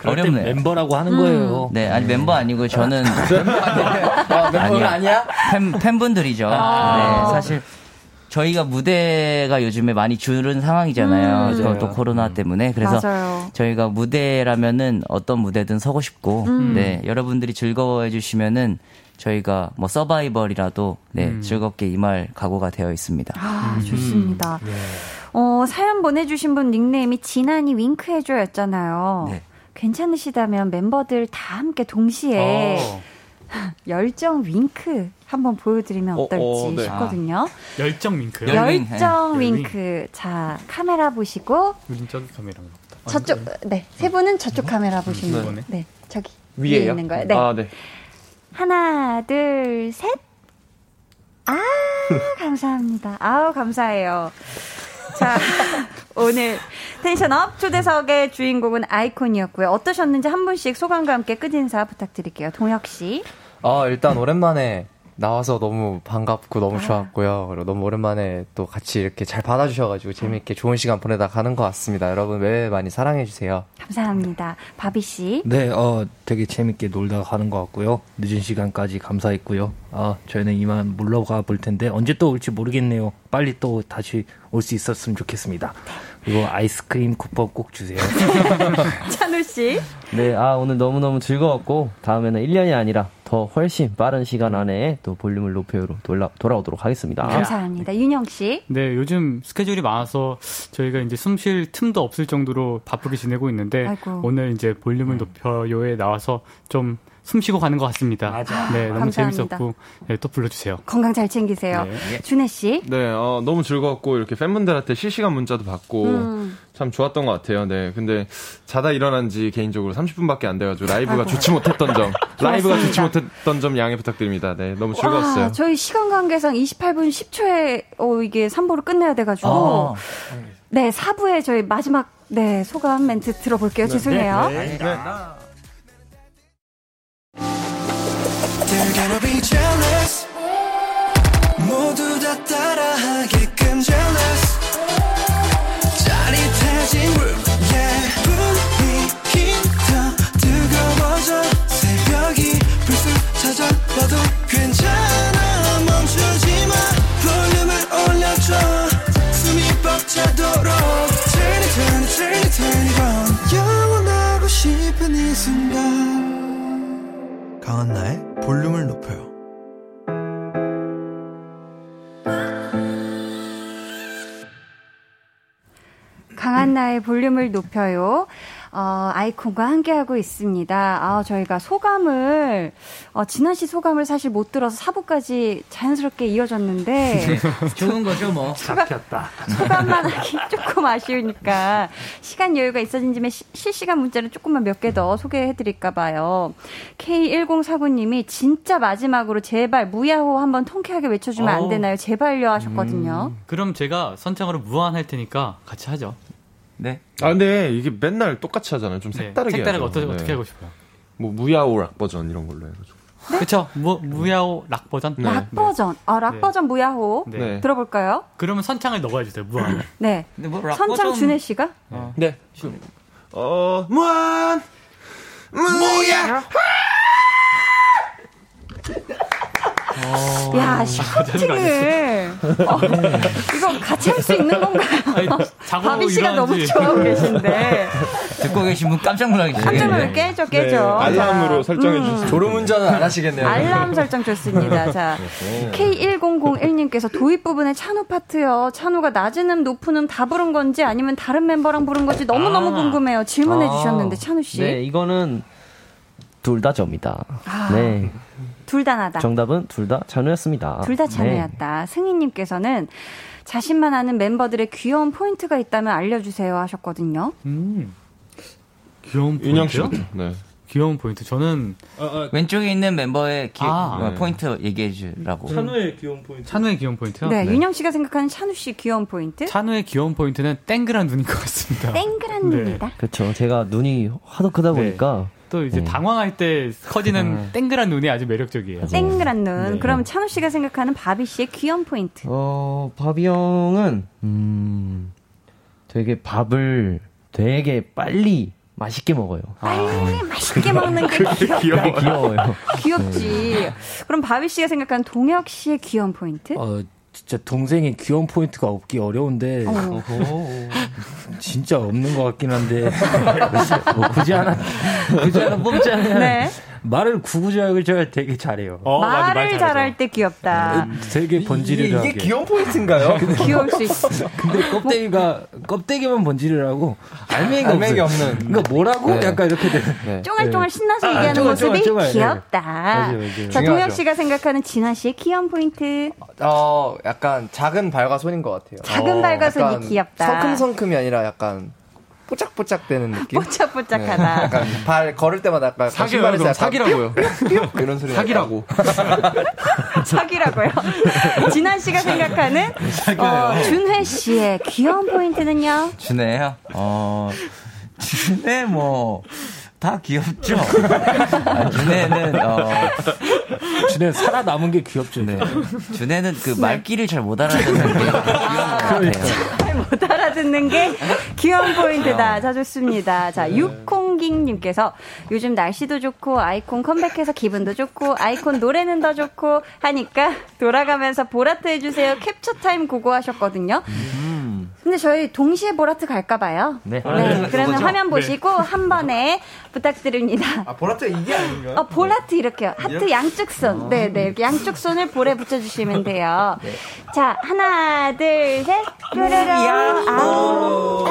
어렵네요. 멤버라고 하는 거예요. 네, 아니, 멤버 아니고 저는. 멤버가 아니요. 아니야? 팬, 팬분들이죠. 아. 네, 사실. 저희가 무대가 요즘에 많이 줄은 상황이잖아요. 음. 또. 또 코로나 때문에. 그래서 맞아요. 저희가 무대라면은 어떤 무대든 서고 싶고, 음. 네, 여러분들이 즐거워해 주시면은 저희가 뭐 서바이벌이라도 네, 음. 즐겁게 임할 각오가 되어 있습니다. 아, 좋습니다. 어, 사연 보내주신 분 닉네임이 진한이 윙크해줘였잖아요. 네. 괜찮으시다면 멤버들 다 함께 동시에 어. 열정 윙크 한번 보여드리면 어, 어떨지 어, 네. 싶거든요. 열정 윙크요. 열- 윙, 열정 네. 윙크. 자, 카메라 보시고 우린 저기 카메라인가 보다. 저쪽, 네, 세 분은 저쪽 카메라 보시면 네. 돼요. 네, 저기 위에 위에요? 있는 거예요. 네. 아, 네. 하나, 둘, 셋. 아, 감사합니다. 아우, 감사해요. 자, 오늘 텐션업 초대석의 주인공은 아이콘이었고요. 어떠셨는지 한 분씩 소감과 함께 끝인사 부탁드릴게요. 동혁 씨. 아, 일단 오랜만에 나와서 너무 반갑고 아. 너무 좋았고요. 그리고 너무 오랜만에 또 같이 이렇게 잘 받아주셔가지고 재밌게 좋은 시간 보내다 가는 것 같습니다. 여러분 왜 많이 사랑해주세요. 감사합니다. 바비 씨. 네, 어, 되게 재밌게 놀다 가는 것 같고요. 늦은 시간까지 감사했고요. 아, 저희는 이만 물러가 볼 텐데 언제 또 올지 모르겠네요. 빨리 또 다시 올 수 있었으면 좋겠습니다. 그리고 아이스크림 쿠폰 꼭 주세요. 찬우 씨. 네, 아, 오늘 너무 너무 즐거웠고, 다음에는 1년이 아니라 더 훨씬 빠른 시간 안에 또 볼륨을 높여로 돌아, 돌아오도록 하겠습니다. 감사합니다. 윤영 씨. 네, 요즘 스케줄이 많아서 저희가 이제 숨 쉴 틈도 없을 정도로 바쁘게 지내고 있는데 아이고. 오늘 이제 볼륨을 높여요에 나와서 좀 숨 쉬고 가는 것 같습니다. 맞아. 네, 너무 감사합니다. 재밌었고 네, 또 불러주세요. 건강 잘 챙기세요. 네. 준혜 씨. 네, 어, 너무 즐거웠고 이렇게 팬분들한테 실시간 문자도 받고 음. 참 좋았던 것 같아요. 네, 근데 자다 일어난 지 개인적으로 30분밖에 안 돼가지고 라이브가 아이고. 좋지 못했던 점, 라이브가 좋지. 못했던 점 양해 부탁드립니다. 네, 너무 즐거웠어요. 와, 저희 시간 관계상 28분 10초에 어, 이게 3부를 끝내야 돼가지고. 아. 네, 4부에 저희 마지막 네 소감 멘트 들어볼게요. 죄송해요. They're gonna be jealous 모두 다 따라하게 괜찮아 멈추지 마. 볼륨을 올려줘. 숨이 벅차도록. Turn it turn it turn it turn it on. 영원하고 싶은 이 순간. 강한나의 볼륨을 높여요. 강한 나의 볼륨을 높여요. 어, 아이콘과 함께하고 있습니다. 아, 저희가 소감을, 어, 진한 씨 소감을 사실 못 들어서 사부까지 자연스럽게 이어졌는데. 좋은 거죠, 뭐. 잡혔다. 소감만 하기 조금 아쉬우니까 시간 여유가 있어진 시- 실시간 문자를 조금만 몇 개 더 소개해드릴까봐요. K1049님이 진짜 마지막으로 제발 무야호 한번 통쾌하게 외쳐주면 안 어. 되나요? 제발요 하셨거든요. 그럼 제가 선창으로 무한할 테니까 같이 하죠. 네. 아 근데 이게 맨날 똑같이 하잖아요. 좀 네. 색다르게. 색다르게 하죠. 어떻게- 네. 어떻게 하고 싶어요? 뭐 무야호 락 버전 이런 걸로 해가지고. 그쵸. 무, 무야호 락 버전? 네. 락 버전, 아, 락 네. 버전 무야호. 네. 들어볼까요? 그러면 선창을 넣어주세요, 무한. 네. 선창 준회 씨가? 네. 어 무한 무야. 야, 슈팅을. 어, 이거 같이 할 수 있는 건가요? 바비 씨가 너무. 좋아하고 계신데. 듣고 계신 분 깜짝 놀라겠어요. 깜짝 놀라 깨져, 깨져. 네, 알람으로 자, 설정해 음. 주세요. 졸음 운전은 안 하시겠네요. 알람 설정 좋습니다. 자, K1001님께서 도입 부분에 찬우 파트요. 찬우가 낮은 음, 높은 음 다 부른 건지 아니면 다른 멤버랑 부른 건지 너무너무 아. 궁금해요. 질문해 아. 주셨는데, 찬우 씨. 네, 이거는 둘다 저입니다. 아. 네. 둘 다 나다. 정답은 둘 다 찬우였습니다. 둘다 네. 찬우였다. 승희님께서는 자신만 아는 멤버들의 귀여운 포인트가 있다면 알려주세요 하셨거든요. 음. 귀여운 포인트요? 씨부터. 네. 귀여운 포인트. 저는 왼쪽에 있는 멤버의 기, 아. 어, 포인트 얘기해 주라고. 찬우의 귀여운 포인트. 찬우의 귀여운 포인트요? 네, 윤형 씨가 생각하는 찬우 씨 귀여운 포인트? 찬우의 귀여운 포인트는 땡그란 눈인 것 같습니다. 땡그란 네. 눈이다. 그렇죠. 제가 눈이 하도 크다 보니까 또 이제 네. 당황할 때 커지는 땡그란 눈이 아주 매력적이에요. 땡그란 눈. 네. 그럼 찬우 씨가 생각하는 바비 씨의 귀여운 포인트. 어, 바비 형은, 음, 되게 밥을 되게 빨리 맛있게 먹어요. 빨리 맛있게 먹는 게 귀엽다. 귀여워요. 귀엽지. 그럼 바비 씨가 생각하는 동혁 씨의 귀여운 포인트? 어, 진짜 동생이 귀여운 포인트가 없기 어려운데 어. 진짜 없는 것 같긴 한데 뭐 굳이 하나 굳이 하나 뽑자면 네. 말을 구구절절 되게 잘해요. 말을 잘할 때 귀엽다. 되게 번지르르하게. 이게 귀여운 포인트인가요? 귀여울 수 있어. 근데 껍데기가 껍데기만 번지르르하고 알맹이가 알맹이. 없는. 그러니까 뭐라고 네. 약간 이렇게 되는. 쫑알쫑알 신나서 아, 얘기하는 쫑알, 모습이 쫑알, 쫑알. 귀엽다. 맞아요, 맞아요. 자, 동혁. 씨가 생각하는 진아 씨의 귀여운 포인트. 어, 약간 작은 발과 손인 것 같아요. 작은 발과 손이 약간 귀엽다. 성큼성큼이 아니라 약간 뽀짝뽀짝 되는 느낌? 뽀짝뽀짝하다. 네, 약간 발 걸을 때마다 약간. 뿅, 뿅 이런 소리 사귀라고. 사기라고요. 진아 씨가 생각하는 어, 준회 씨의 귀여운 포인트는요? 준혜요? 어, 준혜 뭐, 다 귀엽죠? 아, 준혜는, 어, 준혜 살아남은 게 귀엽죠. 네. 준혜는 그 말귀를 잘 못 알아듣는 게 귀여운 것 같아요. 잘못 알아듣는 게 귀여운 포인트다. 자, 좋습니다. 자, 육콩깅님께서 요즘 날씨도 좋고 아이콘 컴백해서 기분도 좋고 아이콘 노래는 더 좋고 하니까 돌아가면서 보라트 해주세요. 캡처 타임 고고하셨거든요. 근데 저희 동시에 보라트 갈까 봐요. 네. 그러면 그거죠? 화면 네. 보시고 한 번에 부탁드립니다. 아, 보라트 이게 아닌가요? 어, 보라트 이렇게요. 하트 이렇게? 양쪽 손. 네, 네. 이렇게 양쪽 손을 볼에 붙여 주시면 돼요. 자, 하나, 둘, 셋. 뾰로로. 아우.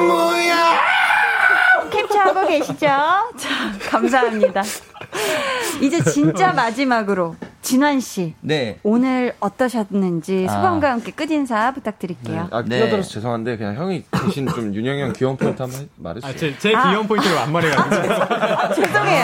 캡처하고 계시죠? 자, 감사합니다. 이제 진짜 마지막으로 진환 씨. 네. 오늘 어떠셨는지 아. 소감과 함께 끝인사 부탁드릴게요. 아, 끼어들어서 죄송한데 그냥 형이 대신 좀 윤형이 형 귀여운 포인트 한번 말해주세요. 제, 제 귀여운 포인트를 안 말해가지고. 아, 죄송해요.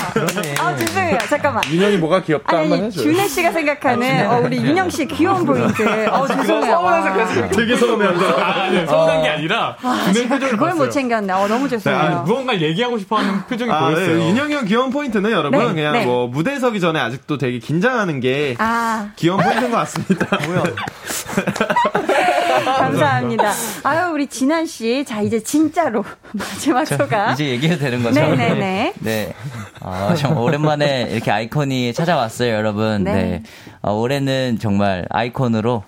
아, 죄송해요. 잠깐만. 윤형이 뭐가 귀엽다 아니, 한번 해줘요. 준회 씨가 생각하는 어, 우리 윤형 씨 귀여운 포인트. 어, 죄송해요. 와. 되게 서운해하죠. 아, 네, 서운한 게 아니라 와, 준회 표정을 그걸 못 봤어요. 챙겼네. 어, 너무 네, 아, 죄송해요. 무언가 얘기하고 싶어하는 표정이 아, 보였어요. 네, 윤형이 형 귀여운 포인트는 여러분 네, 그냥 네. 뭐 무대 서기 전에 아직도 되게 긴장하는 게 아, 귀여운 포인트인 것 같습니다. 뭐야? 감사합니다. 아유, 우리 진한 씨. 자, 이제 진짜로 마지막 소감. 이제 얘기해도 되는 거죠? 네네네. 네. 아, 정 오랜만에 이렇게 아이콘이 찾아왔어요, 여러분. 네. 네. 어, 올해는 정말 아이콘으로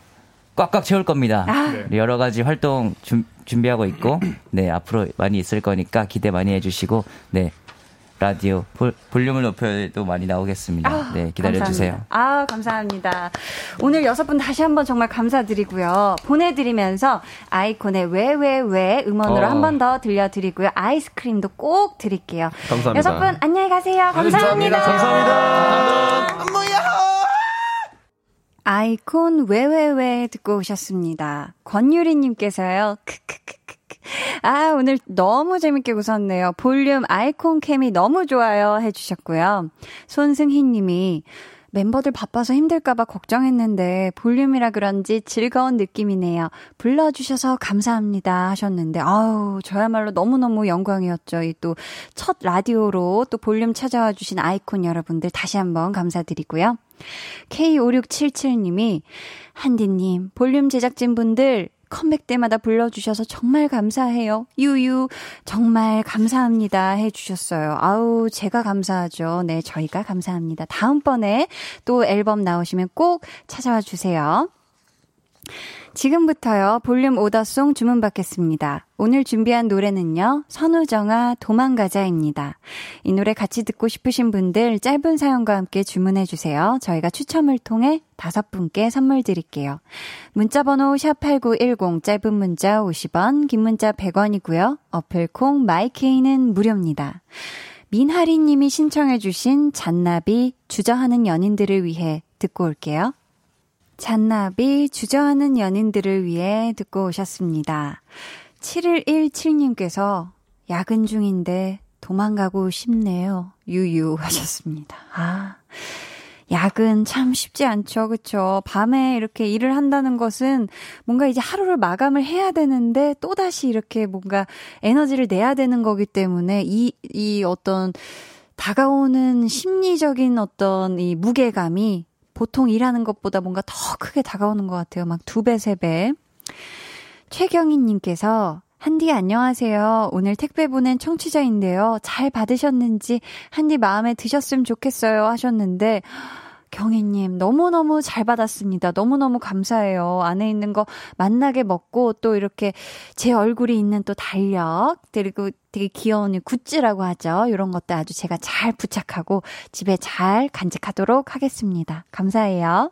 꽉꽉 채울 겁니다. 아. 여러 가지 활동 준, 준비하고 있고, 네, 앞으로 많이 있을 거니까 기대 많이 해주시고, 네. 라디오 볼, 볼륨을 높여도 많이 나오겠습니다. 아, 네, 기다려주세요. 감사합니다. 아, 감사합니다. 오늘 여섯 분 다시 한번 정말 감사드리고요. 보내드리면서 아이콘의 왜, 왜, 왜 음원으로 어. 한번 더 들려드리고요. 아이스크림도 꼭 드릴게요. 감사합니다. 여섯 분 안녕히 가세요. 감사합니다. 아이콘 왜왜왜 듣고 오셨습니다. 권유리님께서요. 크크크크크. 아 오늘 너무 재밌게 웃었네요. 볼륨 아이콘 캠이 너무 좋아요 해주셨고요. 손승희 님이 멤버들 바빠서 힘들까봐 걱정했는데 볼륨이라 그런지 즐거운 느낌이네요. 불러주셔서 감사합니다 하셨는데 아우 저야말로 너무너무 영광이었죠. 이 또 첫 라디오로 또 볼륨 찾아와 주신 아이콘 여러분들 다시 한번 감사드리고요. K5677님이 한디님 볼륨 제작진분들 컴백 때마다 불러주셔서 정말 감사해요. 유유, 정말 감사합니다. 해주셨어요. 아우, 제가 감사하죠. 네, 저희가 감사합니다. 다음번에 또 앨범 나오시면 꼭 찾아와 주세요. 지금부터요, 볼륨 오더송 주문 받겠습니다. 오늘 준비한 노래는요, 선우정아 도망가자입니다. 이 노래 같이 듣고 싶으신 분들 짧은 사연과 함께 주문해주세요. 저희가 추첨을 통해 다섯 분께 선물 드릴게요. 문자번호 샵8910, 짧은 문자 50원, 긴 문자 100원이고요. 어플콩 마이케이는 무료입니다. 민하리 님이 신청해주신 잔나비 주저하는 연인들을 위해 듣고 올게요. 잔나비 주저하는 연인들을 위해 듣고 오셨습니다. 7117님께서 야근 중인데 도망가고 싶네요. 유유 하셨습니다. 아. 야근 참 쉽지 않죠. 그쵸? 밤에 이렇게 일을 한다는 것은 뭔가 이제 하루를 마감을 해야 되는데 또다시 이렇게 뭔가 에너지를 내야 되는 거기 때문에 이, 이 어떤 다가오는 심리적인 어떤 이 무게감이 보통 일하는 것보다 뭔가 더 크게 다가오는 것 같아요. 막 두 배, 세 배. 최경희님께서 한디 안녕하세요. 오늘 택배 보낸 청취자인데요. 잘 받으셨는지 한디 마음에 드셨으면 좋겠어요 하셨는데 경희님 너무너무 잘 받았습니다. 너무너무 감사해요. 안에 있는 거 맛나게 먹고 또 이렇게 제 얼굴이 있는 또 달력 그리고 되게 귀여운 이 굿즈라고 하죠. 이런 것도 아주 제가 잘 부착하고 집에 잘 간직하도록 하겠습니다. 감사해요.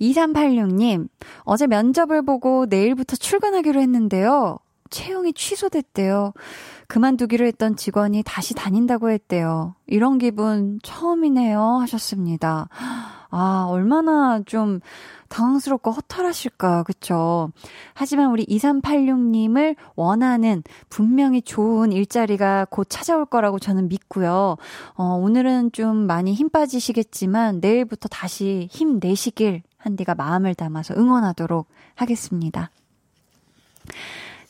2386님, 어제 면접을 보고 내일부터 출근하기로 했는데요. 채용이 취소됐대요. 그만두기로 했던 직원이 다시 다닌다고 했대요. 이런 기분 처음이네요. 하셨습니다. 아, 얼마나 좀 당황스럽고 허탈하실까, 그쵸? 하지만 우리 2386님을 원하는 분명히 좋은 일자리가 곧 찾아올 거라고 저는 믿고요. 어, 오늘은 좀 많이 힘 빠지시겠지만 내일부터 다시 힘 내시길 한디가 마음을 담아서 응원하도록 하겠습니다.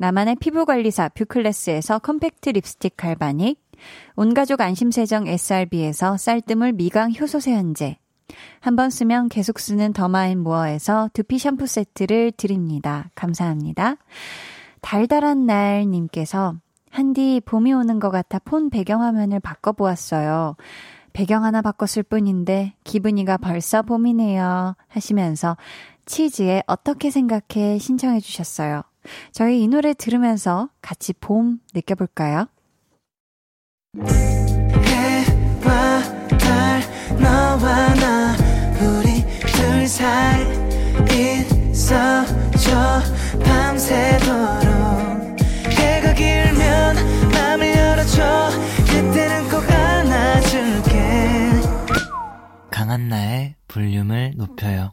나만의 피부관리사 뷰클래스에서 컴팩트 립스틱 갈바닉, 온가족 안심세정 SRB에서 쌀뜨물 미강 효소 세안제, 한 번 쓰면 계속 쓰는 더마앤모어에서 두피 샴푸 세트를 드립니다. 감사합니다. 달달한 날 님께서 한디 봄이 오는 것 같아 폰 배경화면을 바꿔보았어요. 배경 하나 바꿨을 뿐인데 기분이가 벌써 봄이네요. 하시면서 치즈에 어떻게 생각해 신청해 주셨어요. 저희 이 노래 들으면서 같이 봄 느껴볼까요? 해와 달 너와 나 우리 둘 사이 있어줘 밤새도록 해가 길면 맘을 열어줘 그때는 꼭 안아줄게 강한나의 볼륨을 높여요.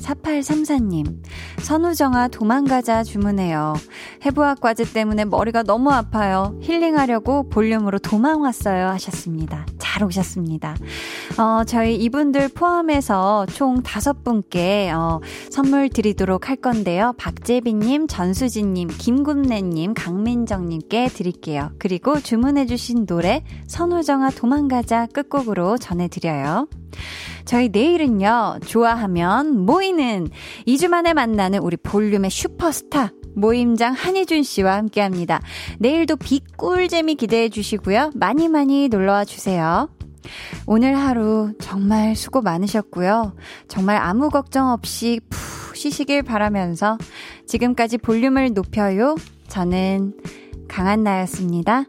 4834님, 선우정아 도망가자 주문해요. 해부학 과제 때문에 머리가 너무 아파요. 힐링하려고 볼륨으로 도망 왔어요. 하셨습니다. 잘 오셨습니다. 어, 저희 이분들 포함해서 총 다섯 분께, 어, 선물 드리도록 할 건데요. 박재빈님, 전수진님, 김군래님, 강민정님께 드릴게요. 그리고 주문해주신 노래, 선우정아 도망가자 끝곡으로 전해드려요. 저희 내일은요, 좋아하면 모 이는 2주 만에 만나는 우리 볼륨의 슈퍼스타. 모임장 한희준 씨와 함께 합니다. 내일도 빅꿀재미 기대해 주시고요. 많이 많이 놀러와 주세요. 오늘 하루 정말 수고 많으셨고요. 정말 아무 걱정 없이 푹 쉬시길 바라면서 지금까지 볼륨을 높여요. 저는 강한나였습니다.